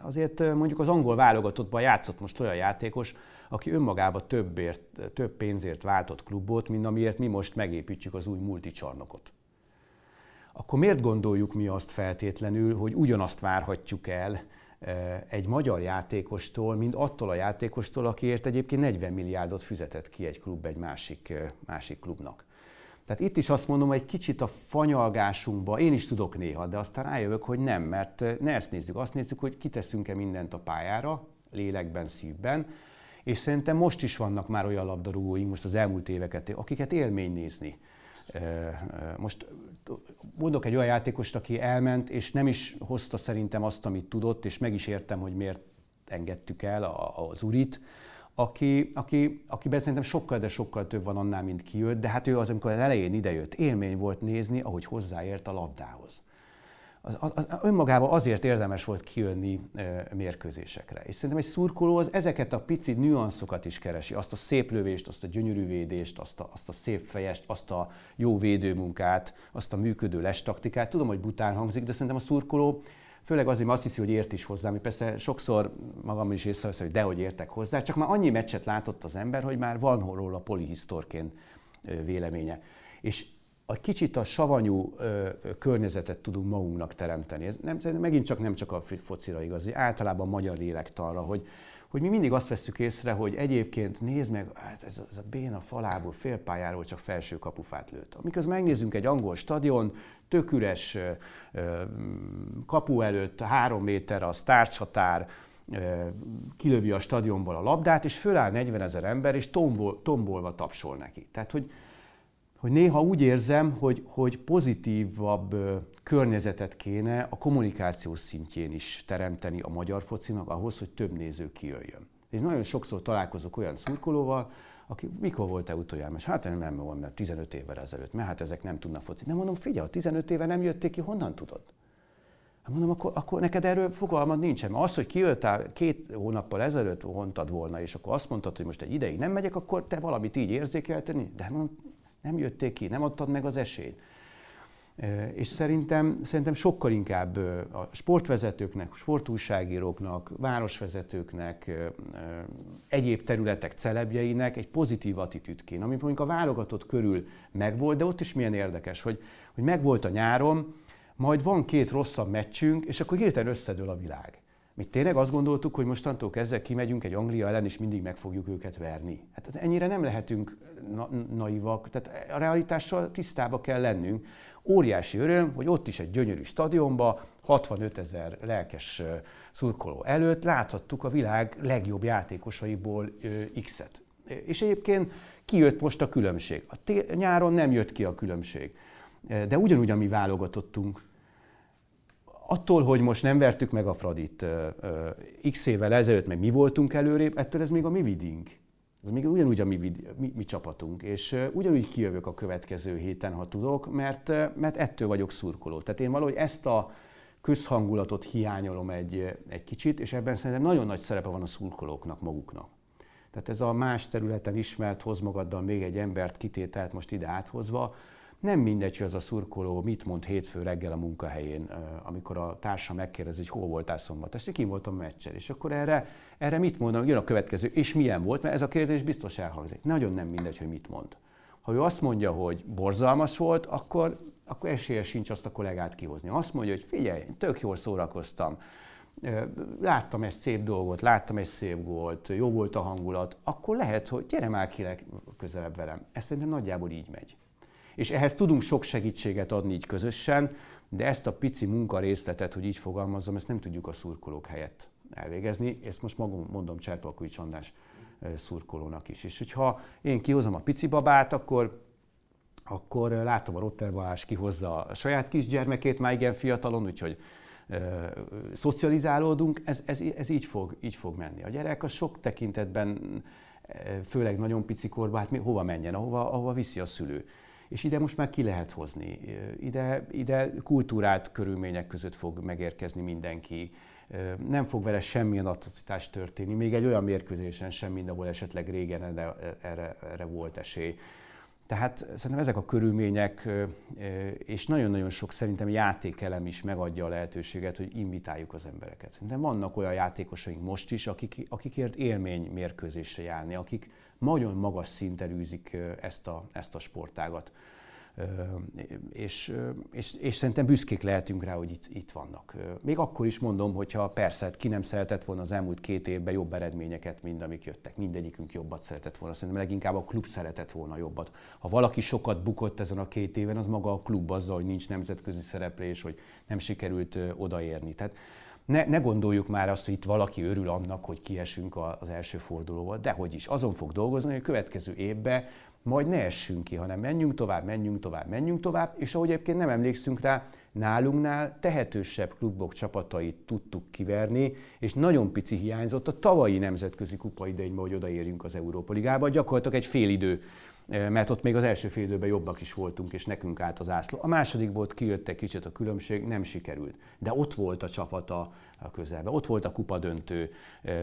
azért mondjuk az angol válogatottban játszott most olyan játékos, aki önmagába többért, több pénzért váltott klubot, mint amiért mi most megépítjük az új multicsarnokot akkor miért gondoljuk mi azt feltétlenül, hogy ugyanazt várhatjuk el egy magyar játékostól, mint attól a játékostól, akiért egyébként 40 milliárdot fizetett ki egy klub egy másik, másik klubnak. Tehát itt is azt mondom, egy kicsit a fanyalgásunkba, én is tudok néha, de aztán rájövök, hogy nem, mert ne ezt nézzük, azt nézzük, hogy kiteszünk-e mindent a pályára, lélekben, szívben, és szerintem most is vannak már olyan labdarúgóink, most az elmúlt éveket, akiket élmény nézni. Most mondok egy olyan játékost, aki elment, és nem is hozta szerintem azt, amit tudott, és meg is értem, hogy miért engedtük el az urit, aki, aki, akiben szerintem sokkal, de sokkal több van annál, mint kijött, de hát ő az, amikor az elején idejött, élmény volt nézni, ahogy hozzáért a labdához az, az, önmagában azért érdemes volt kijönni mérkőzésekre. És szerintem egy szurkoló az ezeket a pici nüanszokat is keresi, azt a szép lövést, azt a gyönyörű védést, azt a, azt a szép fejest, azt a jó védőmunkát, azt a működő lestaktikát. Tudom, hogy bután hangzik, de szerintem a szurkoló Főleg azért, mert azt hiszi, hogy ért is hozzá, ami persze sokszor magam is észrevesz, hogy dehogy értek hozzá, csak már annyi meccset látott az ember, hogy már van róla polihisztorként véleménye. És a kicsit a savanyú ö, környezetet tudunk magunknak teremteni. Ez nem, megint csak nem csak a focira igaz, általában a magyar lélektanra, hogy, hogy mi mindig azt veszük észre, hogy egyébként nézd meg, hát ez, ez a béna falából, félpályáról csak felső kapufát lőtt. Amikor megnézzünk egy angol stadion, tök üres kapu előtt, három méter a sztárcsatár, kilövi a stadionból a labdát, és föláll 40 ezer ember, és tombol, tombolva tapsol neki. Tehát, hogy hogy néha úgy érzem, hogy, hogy pozitívabb környezetet kéne a kommunikáció szintjén is teremteni a magyar focinak ahhoz, hogy több néző kijöjjön. És nagyon sokszor találkozok olyan szurkolóval, aki mikor volt-e utoljára? És hát nem, nem volt, mert 15 évvel ezelőtt, mert hát ezek nem tudnak focizni. Nem mondom, figyelj, 15 éve nem jötték ki, honnan tudod? Hát mondom, akkor, akkor neked erről fogalmad nincsen. Mert az, hogy kijöttél két hónappal ezelőtt mondtad volna, és akkor azt mondtad, hogy most egy ideig nem megyek, akkor te valamit így érzékelteni. De mondom, nem jötték ki, nem adtad meg az esélyt. És szerintem, szerintem sokkal inkább a sportvezetőknek, sportújságíróknak, városvezetőknek, egyéb területek celebjeinek egy pozitív attitűd kéne, ami mondjuk a válogatott körül megvolt, de ott is milyen érdekes, hogy, hogy megvolt a nyáron, majd van két rosszabb meccsünk, és akkor hirtelen összedől a világ. Mi tényleg azt gondoltuk, hogy mostantól kezdve kimegyünk egy Anglia ellen, és mindig meg fogjuk őket verni. Hát ennyire nem lehetünk na- naivak, tehát a realitással tisztába kell lennünk. Óriási öröm, hogy ott is egy gyönyörű stadionba, 65 ezer lelkes szurkoló előtt láthattuk a világ legjobb játékosaiból X-et. És egyébként kijött most a különbség. A té- nyáron nem jött ki a különbség. De ugyanúgy, ami válogatottunk, attól, hogy most nem vertük meg a Fradit x évvel ezelőtt, meg mi voltunk előrébb, ettől ez még a mi vidink. Ez még ugyanúgy a mi, mi, mi csapatunk, és ugyanúgy kijövök a következő héten, ha tudok, mert, mert ettől vagyok szurkoló. Tehát én valahogy ezt a közhangulatot hiányolom egy, egy kicsit, és ebben szerintem nagyon nagy szerepe van a szurkolóknak maguknak. Tehát ez a más területen ismert, hoz magaddal még egy embert kitételt most ide áthozva, nem mindegy, hogy az a szurkoló mit mond hétfő reggel a munkahelyén, amikor a társa megkérdezi, hogy hol voltál szombat este, kim voltam meccsen, és akkor erre, erre mit mondom, jön a következő, és milyen volt, mert ez a kérdés biztos elhangzik. Nagyon nem mindegy, hogy mit mond. Ha ő azt mondja, hogy borzalmas volt, akkor, akkor esélye sincs azt a kollégát kihozni. Azt mondja, hogy figyelj, tök jól szórakoztam, láttam egy szép dolgot, láttam egy szép gólt, jó volt a hangulat, akkor lehet, hogy gyere már ki közelebb velem. Ez szerintem nagyjából így megy és ehhez tudunk sok segítséget adni így közösen, de ezt a pici munkarészletet, hogy így fogalmazom, ezt nem tudjuk a szurkolók helyett elvégezni. Ezt most magam mondom Cserpalkovics András szurkolónak is. És hogyha én kihozom a pici babát, akkor akkor látom a Rotter Balázs kihozza a saját kisgyermekét, már igen fiatalon, úgyhogy ö, szocializálódunk, ez, ez, ez így, fog, így fog menni. A gyerek a sok tekintetben, főleg nagyon pici korban, hát mi, hova menjen, ahova, ahova viszi a szülő és ide most már ki lehet hozni. Ide, ide kultúrát körülmények között fog megérkezni mindenki. Nem fog vele semmilyen atrocitás történni, még egy olyan mérkőzésen sem, mint ahol esetleg régen erre, erre, erre volt esély. Tehát szerintem ezek a körülmények, és nagyon-nagyon sok szerintem játékelem is megadja a lehetőséget, hogy invitáljuk az embereket. Szerintem vannak olyan játékosaink most is, akik, akikért élmény mérkőzésre járni, akik nagyon magas szinten űzik ezt a, ezt a sportágat. és, és, és szerintem büszkék lehetünk rá, hogy itt, itt vannak. Még akkor is mondom, hogyha persze ki nem szeretett volna az elmúlt két évben jobb eredményeket, mint amik jöttek. Mindegyikünk jobbat szeretett volna. Szerintem leginkább a klub szeretett volna jobbat. Ha valaki sokat bukott ezen a két éven, az maga a klub azzal, hogy nincs nemzetközi szereplés, hogy nem sikerült odaérni. Tehát ne, ne gondoljuk már azt, hogy itt valaki örül annak, hogy kiesünk az első fordulóval, de hogy is, azon fog dolgozni, hogy a következő évben majd ne essünk ki, hanem menjünk tovább, menjünk tovább, menjünk tovább, és ahogy egyébként nem emlékszünk rá, nálunknál tehetősebb klubok csapatait tudtuk kiverni, és nagyon pici hiányzott a tavalyi nemzetközi kupa idejében, hogy odaérjünk az Európa Ligába. Gyakorlatilag egy fél idő mert ott még az első fél időben jobbak is voltunk, és nekünk állt az ászló. A második volt, kijött egy kicsit a különbség, nem sikerült. De ott volt a csapata a közelben, ott volt a kupa döntő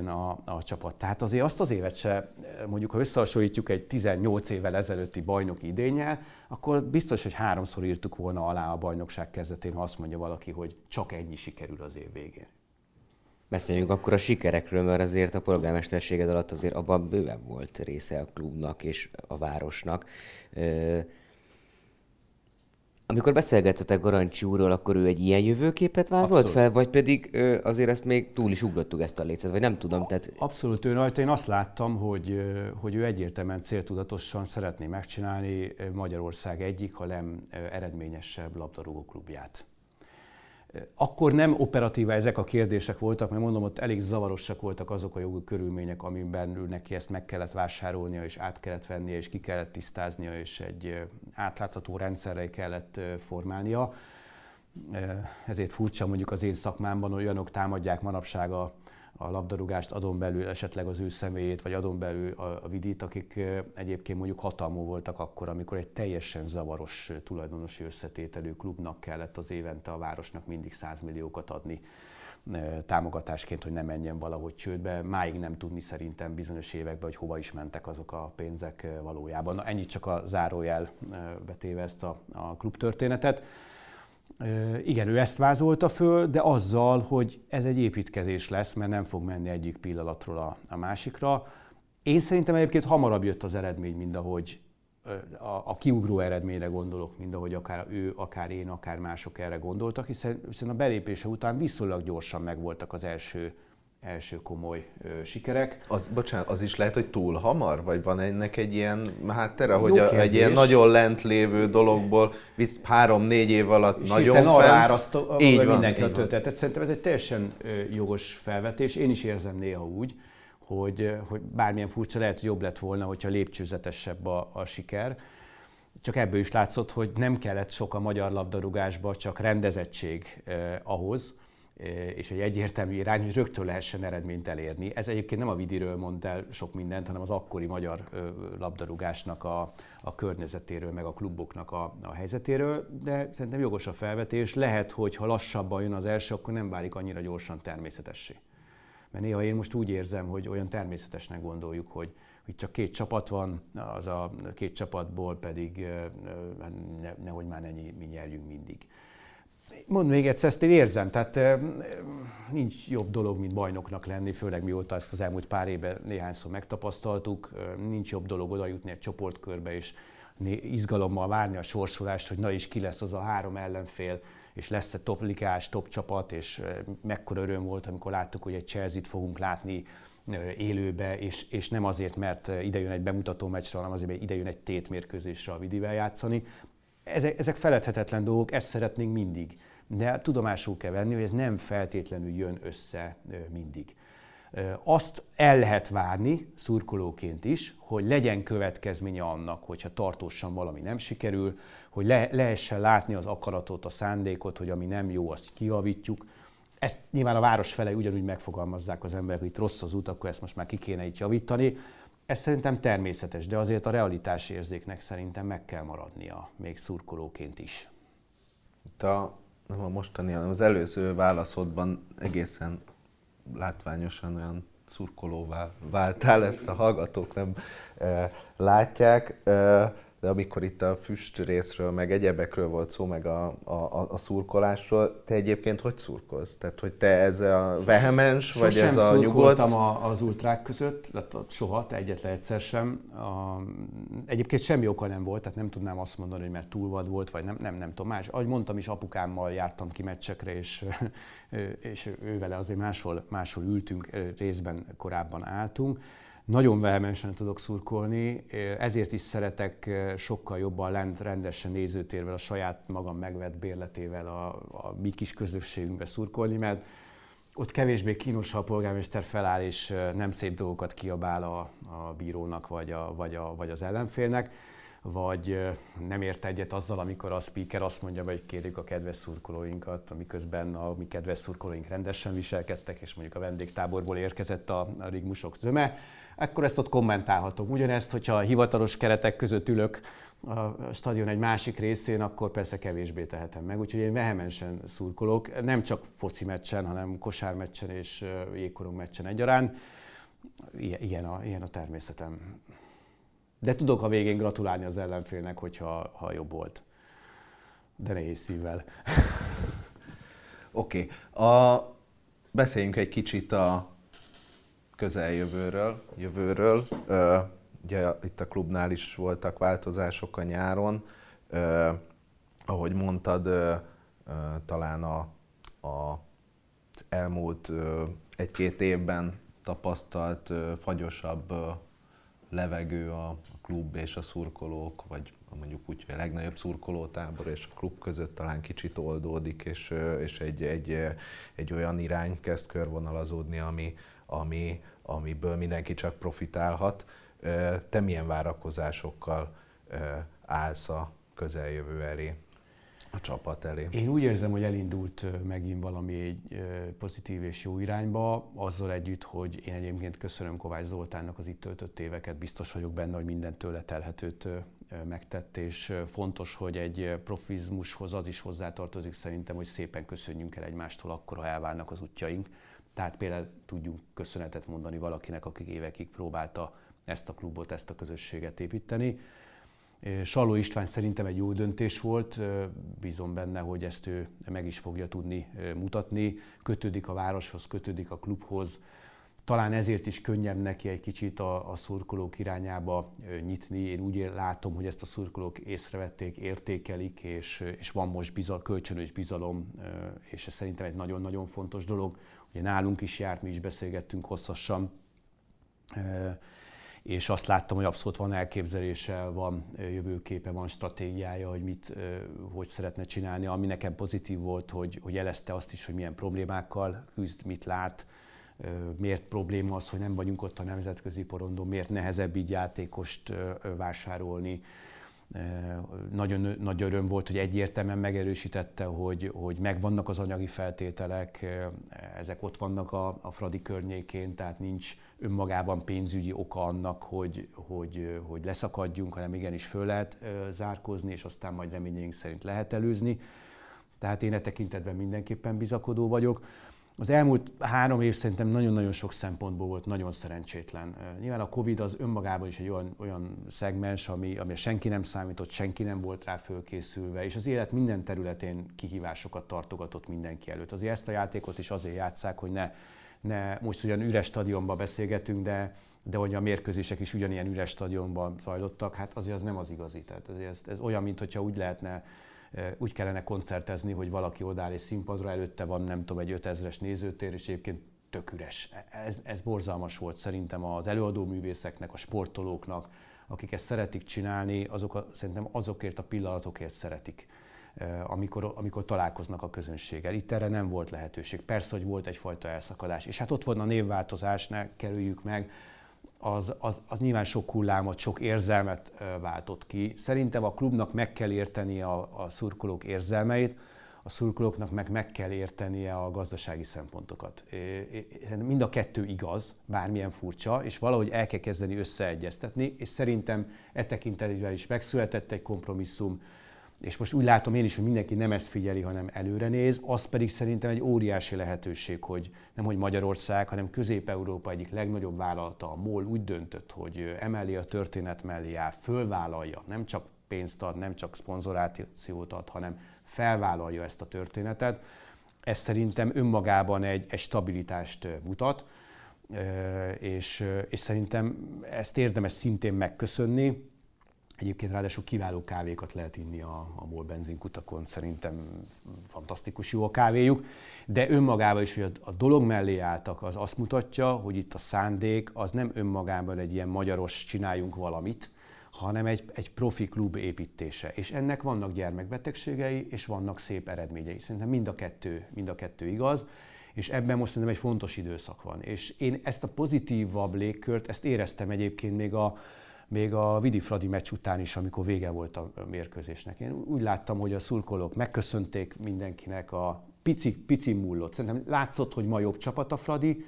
a, a csapat. Tehát azért azt az évet se, mondjuk ha összehasonlítjuk egy 18 évvel ezelőtti bajnoki idényel, akkor biztos, hogy háromszor írtuk volna alá a bajnokság kezdetén, ha azt mondja valaki, hogy csak ennyi sikerül az év végén. Beszéljünk akkor a sikerekről, mert azért a polgármesterséged alatt azért abban bőven volt része a klubnak és a városnak. Amikor beszélgettetek Garancsi úrról, akkor ő egy ilyen jövőképet vázolt Abszolút. fel, vagy pedig azért ezt még túl is ugrottuk ezt a lécet, vagy nem tudom. Tehát... Abszolút ő rajta. Én azt láttam, hogy, hogy ő egyértelműen céltudatosan szeretné megcsinálni Magyarország egyik, ha nem eredményesebb labdarúgó klubját. Akkor nem operatíva ezek a kérdések voltak, mert mondom, ott elég zavarosak voltak azok a jogi körülmények, amiben ő neki ezt meg kellett vásárolnia, és át kellett vennie, és ki kellett tisztáznia, és egy átlátható rendszerre kellett formálnia. Ezért furcsa mondjuk az én szakmámban olyanok támadják manapság a a labdarúgást, adon belül esetleg az ő személyét, vagy adon belül a, a vidit, akik egyébként mondjuk hatalmú voltak akkor, amikor egy teljesen zavaros tulajdonosi összetételű klubnak kellett az évente a városnak mindig 100 milliókat adni támogatásként, hogy ne menjen valahogy csődbe. Máig nem tudni szerintem bizonyos években, hogy hova is mentek azok a pénzek valójában. Na, ennyit csak a zárójel betéve ezt a, a klubtörténetet. Igen, ő ezt vázolta föl, de azzal, hogy ez egy építkezés lesz, mert nem fog menni egyik pillanatról a, a másikra. Én szerintem egyébként hamarabb jött az eredmény, mint ahogy a, a kiugró eredményre gondolok, mint ahogy akár ő, akár én, akár mások erre gondoltak, hiszen, hiszen a belépése után viszonylag gyorsan megvoltak az első első komoly ö, sikerek. Az, bocsánat, az is lehet, hogy túl hamar? Vagy van ennek egy ilyen háttere, hogy a, egy ilyen nagyon lent lévő dologból visz három-négy év alatt És nagyon fel... arra így van, mindenki így a történetet. Szerintem ez egy teljesen jogos felvetés. Én is érzem néha úgy, hogy, hogy bármilyen furcsa lehet, hogy jobb lett volna, hogyha lépcsőzetesebb a, a siker. Csak ebből is látszott, hogy nem kellett sok a magyar labdarúgásba, csak rendezettség eh, ahhoz, és egy egyértelmű irány, hogy rögtön lehessen eredményt elérni. Ez egyébként nem a Vidiről mond el sok mindent, hanem az akkori magyar labdarúgásnak a, a környezetéről, meg a kluboknak a, a helyzetéről, de szerintem jogos a felvetés. Lehet, hogy ha lassabban jön az első, akkor nem válik annyira gyorsan természetessé. Mert néha én most úgy érzem, hogy olyan természetesnek gondoljuk, hogy, hogy csak két csapat van, az a két csapatból pedig ne, nehogy már ennyi mi nyerjünk mindig. Mond még egyszer, ezt én érzem, tehát nincs jobb dolog, mint bajnoknak lenni, főleg mióta ezt az elmúlt pár évben néhányszor megtapasztaltuk. Nincs jobb dolog oda jutni egy csoportkörbe, és izgalommal várni a sorsolást, hogy na is ki lesz az a három ellenfél, és lesz-e top ligás, top csapat, és mekkora öröm volt, amikor láttuk, hogy egy Chelsea-t fogunk látni élőbe, és, és nem azért, mert idejön egy bemutató meccsre, hanem azért, mert idejön egy tétmérkőzésre a vidivel játszani. Ezek, ezek feledhetetlen dolgok, ezt szeretnénk mindig de tudomásul kell venni, hogy ez nem feltétlenül jön össze mindig. Azt el lehet várni szurkolóként is, hogy legyen következménye annak, hogyha tartósan valami nem sikerül, hogy le, lehessen látni az akaratot, a szándékot, hogy ami nem jó, azt kiavítjuk. Ezt nyilván a város fele ugyanúgy megfogalmazzák az emberek, hogy itt rossz az út, akkor ezt most már ki kéne így javítani. Ez szerintem természetes, de azért a realitás érzéknek szerintem meg kell maradnia, még szurkolóként is. Itt a nem a mostani, hanem az előző válaszodban egészen látványosan olyan szurkolóvá váltál, ezt a hallgatók nem e, látják. E, de amikor itt a füst részről, meg egyebekről volt szó, meg a, a, a szurkolásról, te egyébként hogy szurkolsz? Tehát, hogy te ez a vehemens, vagy ez a nyugodt? a, az ultrák között, tehát soha, te egyetlen egyszer sem. A, egyébként semmi oka nem volt, tehát nem tudnám azt mondani, hogy mert túlvad volt, vagy nem, nem, nem tudom más. Ahogy mondtam is, apukámmal jártam ki meccsekre, és, és ővele azért máshol, máshol ültünk, részben korábban álltunk nagyon vehemensen tudok szurkolni, ezért is szeretek sokkal jobban lent rendesen nézőtérvel, a saját magam megvett bérletével a, a mi kis közösségünkbe szurkolni, mert ott kevésbé kínos, ha a polgármester feláll és nem szép dolgokat kiabál a, a bírónak vagy, a, vagy, a, vagy az ellenfélnek, vagy nem ért egyet azzal, amikor a speaker azt mondja, hogy kérjük a kedves szurkolóinkat, amiközben a mi kedves szurkolóink rendesen viselkedtek, és mondjuk a vendégtáborból érkezett a, a rigmusok zöme akkor ezt ott kommentálhatom. Ugyanezt, hogyha a hivatalos keretek között ülök a stadion egy másik részén, akkor persze kevésbé tehetem meg. Úgyhogy én vehemensen szurkolok, nem csak foci meccsen, hanem kosármeccsen és jégkorong meccsen egyaránt. Ilyen a, ilyen a természetem. De tudok a végén gratulálni az ellenfélnek, hogyha ha jobb volt. De nehéz szívvel. Oké. Okay. Beszéljünk egy kicsit a közeljövőről, jövőről. Ugye itt a klubnál is voltak változások a nyáron. Ahogy mondtad, talán a, a elmúlt egy-két évben tapasztalt fagyosabb levegő a klub és a szurkolók, vagy mondjuk úgy, hogy a legnagyobb szurkolótábor és a klub között talán kicsit oldódik, és, és egy, egy, egy olyan irány kezd körvonalazódni, ami, ami, amiből mindenki csak profitálhat. Te milyen várakozásokkal állsz a közeljövő elé? a csapat elé. Én úgy érzem, hogy elindult megint valami egy pozitív és jó irányba, azzal együtt, hogy én egyébként köszönöm Kovács Zoltánnak az itt töltött éveket, biztos vagyok benne, hogy minden tőle telhetőt megtett, és fontos, hogy egy profizmushoz az is hozzátartozik szerintem, hogy szépen köszönjünk el egymástól akkor, ha elválnak az útjaink tehát például tudjunk köszönetet mondani valakinek, aki évekig próbálta ezt a klubot, ezt a közösséget építeni. Salló István szerintem egy jó döntés volt, bízom benne, hogy ezt ő meg is fogja tudni mutatni. Kötődik a városhoz, kötődik a klubhoz, talán ezért is könnyebb neki egy kicsit a, a szurkolók irányába nyitni. Én úgy látom, hogy ezt a szurkolók észrevették, értékelik, és, és van most bizal, kölcsönös bizalom, és ez szerintem egy nagyon-nagyon fontos dolog. Ugye nálunk is járt, mi is beszélgettünk hosszasan, és azt láttam, hogy abszolút van elképzelése, van jövőképe, van stratégiája, hogy mit, hogy szeretne csinálni. Ami nekem pozitív volt, hogy, hogy jelezte azt is, hogy milyen problémákkal küzd, mit lát, miért probléma az, hogy nem vagyunk ott a nemzetközi porondon, miért nehezebb így játékost vásárolni, nagyon nagy öröm volt, hogy egyértelműen megerősítette, hogy, hogy megvannak az anyagi feltételek, ezek ott vannak a, a Fradi környékén, tehát nincs önmagában pénzügyi oka annak, hogy, hogy, hogy leszakadjunk, hanem igenis föl lehet zárkozni, és aztán majd reményeink szerint lehet előzni. Tehát én e tekintetben mindenképpen bizakodó vagyok. Az elmúlt három év szerintem nagyon-nagyon sok szempontból volt nagyon szerencsétlen. Nyilván a Covid az önmagában is egy olyan, olyan szegmens, ami, ami senki nem számított, senki nem volt rá fölkészülve, és az élet minden területén kihívásokat tartogatott mindenki előtt. Azért ezt a játékot is azért játszák, hogy ne, ne most ugyan üres stadionban beszélgetünk, de, de hogy a mérkőzések is ugyanilyen üres stadionban zajlottak, hát azért az nem az igazi. Tehát ez, ez olyan, mintha úgy lehetne úgy kellene koncertezni, hogy valaki odáll egy színpadra, előtte van nem tudom, egy 5000-es nézőtér, és egyébként tök üres. Ez, ez borzalmas volt szerintem az előadó művészeknek, a sportolóknak, akik ezt szeretik csinálni, azok a, szerintem azokért a pillanatokért szeretik, amikor, amikor találkoznak a közönséggel. Itt erre nem volt lehetőség. Persze, hogy volt egyfajta elszakadás. És hát ott van a névváltozás, ne kerüljük meg, az, az, az nyilván sok hullámot, sok érzelmet váltott ki. Szerintem a klubnak meg kell érteni a, a szurkolók érzelmeit, a szurkolóknak meg meg kell értenie a gazdasági szempontokat. Mind a kettő igaz, bármilyen furcsa, és valahogy el kell kezdeni összeegyeztetni, és szerintem e tekintetben is megszületett egy kompromisszum, és most úgy látom én is, hogy mindenki nem ezt figyeli, hanem előre néz, az pedig szerintem egy óriási lehetőség, hogy nem hogy Magyarország, hanem Közép-Európa egyik legnagyobb vállalata, a MOL úgy döntött, hogy emeli a történet mellé áll, fölvállalja, nem csak pénzt ad, nem csak szponzorációt ad, hanem felvállalja ezt a történetet. Ez szerintem önmagában egy, egy stabilitást mutat, és, és szerintem ezt érdemes szintén megköszönni, Egyébként ráadásul kiváló kávékat lehet inni a, a MOL benzinkutakon, szerintem fantasztikus jó a kávéjuk, de önmagában is, hogy a, a dolog mellé álltak, az azt mutatja, hogy itt a szándék az nem önmagában egy ilyen magyaros csináljunk valamit, hanem egy, egy profi klub építése. És ennek vannak gyermekbetegségei, és vannak szép eredményei. Szerintem mind a kettő, mind a kettő igaz és ebben most szerintem egy fontos időszak van. És én ezt a pozitívabb légkört, ezt éreztem egyébként még a, még a Vidi Fradi meccs után is, amikor vége volt a mérkőzésnek. Én úgy láttam, hogy a szurkolók megköszönték mindenkinek a pici, pici múlott. Szerintem látszott, hogy ma jobb csapat a Fradi,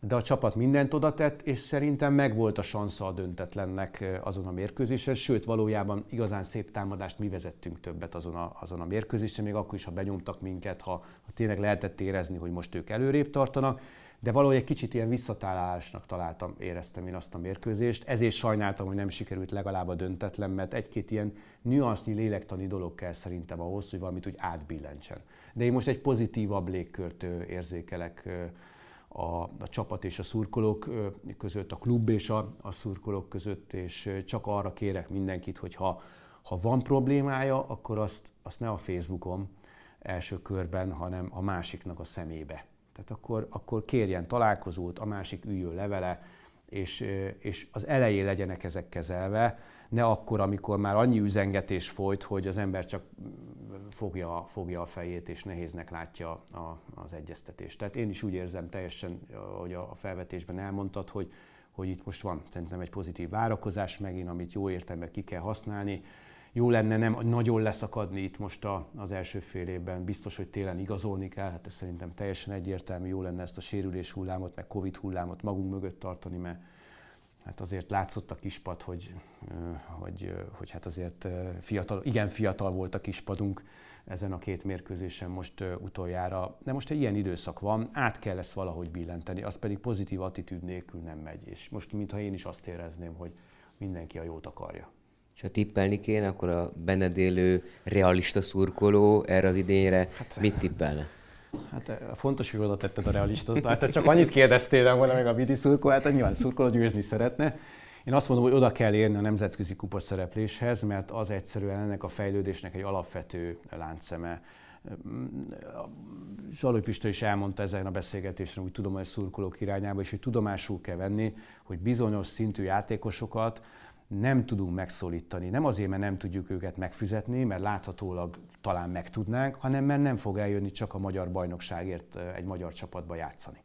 de a csapat mindent oda tett, és szerintem megvolt a sansza a döntetlennek azon a mérkőzésen, sőt valójában igazán szép támadást mi vezettünk többet azon a, azon a mérkőzésen, még akkor is, ha benyomtak minket, ha, ha tényleg lehetett érezni, hogy most ők előrébb tartanak, de valahogy egy kicsit ilyen visszatalálásnak találtam, éreztem én azt a mérkőzést. Ezért sajnáltam, hogy nem sikerült legalább a döntetlen, mert egy-két ilyen nüansznyi lélektani dolog kell szerintem ahhoz, hogy valamit úgy átbillentsen. De én most egy pozitívabb légkört érzékelek a, a csapat és a szurkolók között, a klub és a, a szurkolók között, és csak arra kérek mindenkit, hogy ha, ha van problémája, akkor azt, azt ne a Facebookon első körben, hanem a másiknak a szemébe tehát akkor, akkor kérjen találkozót, a másik üljön levele, és, és az elején legyenek ezek kezelve, ne akkor, amikor már annyi üzengetés folyt, hogy az ember csak fogja, fogja a fejét, és nehéznek látja a, az egyeztetést. Tehát én is úgy érzem teljesen, hogy a felvetésben elmondtad, hogy, hogy itt most van szerintem egy pozitív várakozás megint, amit jó értelemben ki kell használni jó lenne nem nagyon leszakadni itt most a, az első fél évben. Biztos, hogy télen igazolni kell, hát ez szerintem teljesen egyértelmű. Jó lenne ezt a sérülés hullámot, meg Covid hullámot magunk mögött tartani, mert hát azért látszott a kispad, hogy, hogy, hogy hát azért fiatal, igen fiatal volt a kispadunk ezen a két mérkőzésen most utoljára. De most egy ilyen időszak van, át kell ezt valahogy billenteni, az pedig pozitív attitűd nélkül nem megy. És most mintha én is azt érezném, hogy mindenki a jót akarja és ha tippelni kéne, akkor a benned élő realista szurkoló erre az idényre hát, mit tippelne? Hát eh, fontos, hogy oda tetted a realista. Hát csak annyit kérdeztél volna meg a vidi szurkoló, hát nyilván szurkoló győzni szeretne. Én azt mondom, hogy oda kell érni a nemzetközi kupa szerepléshez, mert az egyszerűen ennek a fejlődésnek egy alapvető láncszeme. Zsalói Pista is elmondta ezen a beszélgetésen, hogy tudom, hogy szurkolók irányába, és hogy tudomásul kell venni, hogy bizonyos szintű játékosokat nem tudunk megszólítani. Nem azért, mert nem tudjuk őket megfizetni, mert láthatólag talán meg tudnánk, hanem mert nem fog eljönni csak a magyar bajnokságért egy magyar csapatba játszani.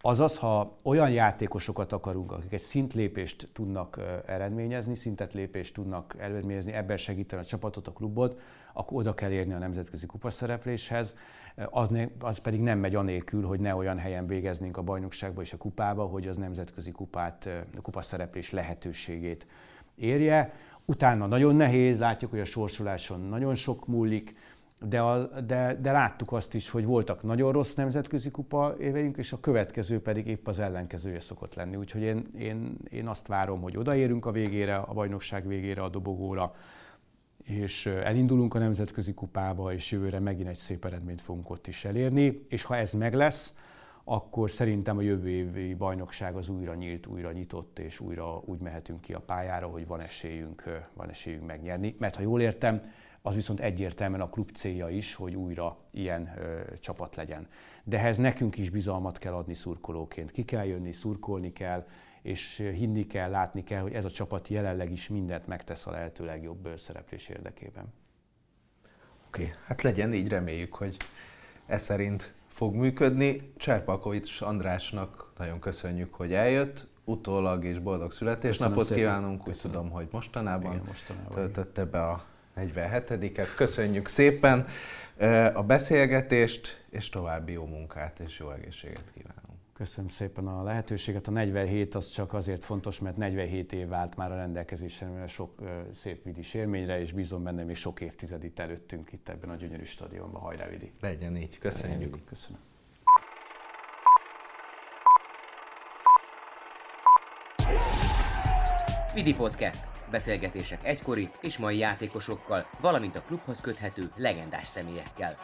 Azaz, ha olyan játékosokat akarunk, akik egy szintlépést tudnak eredményezni, szintet lépést tudnak eredményezni, ebben segíteni a csapatot, a klubot, akkor oda kell érni a nemzetközi kupaszerepléshez. Az, ne, az pedig nem megy anélkül, hogy ne olyan helyen végeznénk a bajnokságba és a kupába, hogy az nemzetközi kupát, kupaszereplés lehetőségét érje. Utána nagyon nehéz, látjuk, hogy a sorsoláson nagyon sok múlik, de, a, de, de láttuk azt is, hogy voltak nagyon rossz nemzetközi kupa éveink, és a következő pedig épp az ellenkezője szokott lenni. Úgyhogy én, én, én azt várom, hogy odaérünk a végére, a bajnokság végére, a dobogóra, és elindulunk a nemzetközi kupába, és jövőre megint egy szép eredményt fogunk ott is elérni, és ha ez meg lesz, akkor szerintem a jövő évi bajnokság az újra nyílt, újra nyitott, és újra úgy mehetünk ki a pályára, hogy van esélyünk, van esélyünk megnyerni. Mert ha jól értem, az viszont egyértelműen a klub célja is, hogy újra ilyen ö, csapat legyen. De ehhez nekünk is bizalmat kell adni szurkolóként. Ki kell jönni, szurkolni kell, és hinni kell, látni kell, hogy ez a csapat jelenleg is mindent megtesz a lehető legjobb szereplés érdekében. Oké, okay, hát legyen így, reméljük, hogy ez szerint fog működni. Cserpalkovics Andrásnak nagyon köszönjük, hogy eljött. Utólag és boldog születésnapot kívánunk. Úgy tudom, hogy mostanában, Igen, mostanában töltötte be a 47-et. Köszönjük szépen a beszélgetést, és további jó munkát és jó egészséget kívánunk. Köszönöm szépen a lehetőséget. A 47 az csak azért fontos, mert 47 év vált már a rendelkezésre sok szép vidis élményre, és bízom benne még sok évtized itt előttünk itt ebben a gyönyörű stadionban. Hajrá, Vidi! Legyen így. Köszönjük. Legyen. Köszönöm. Vidi Podcast. Beszélgetések egykori és mai játékosokkal, valamint a klubhoz köthető legendás személyekkel.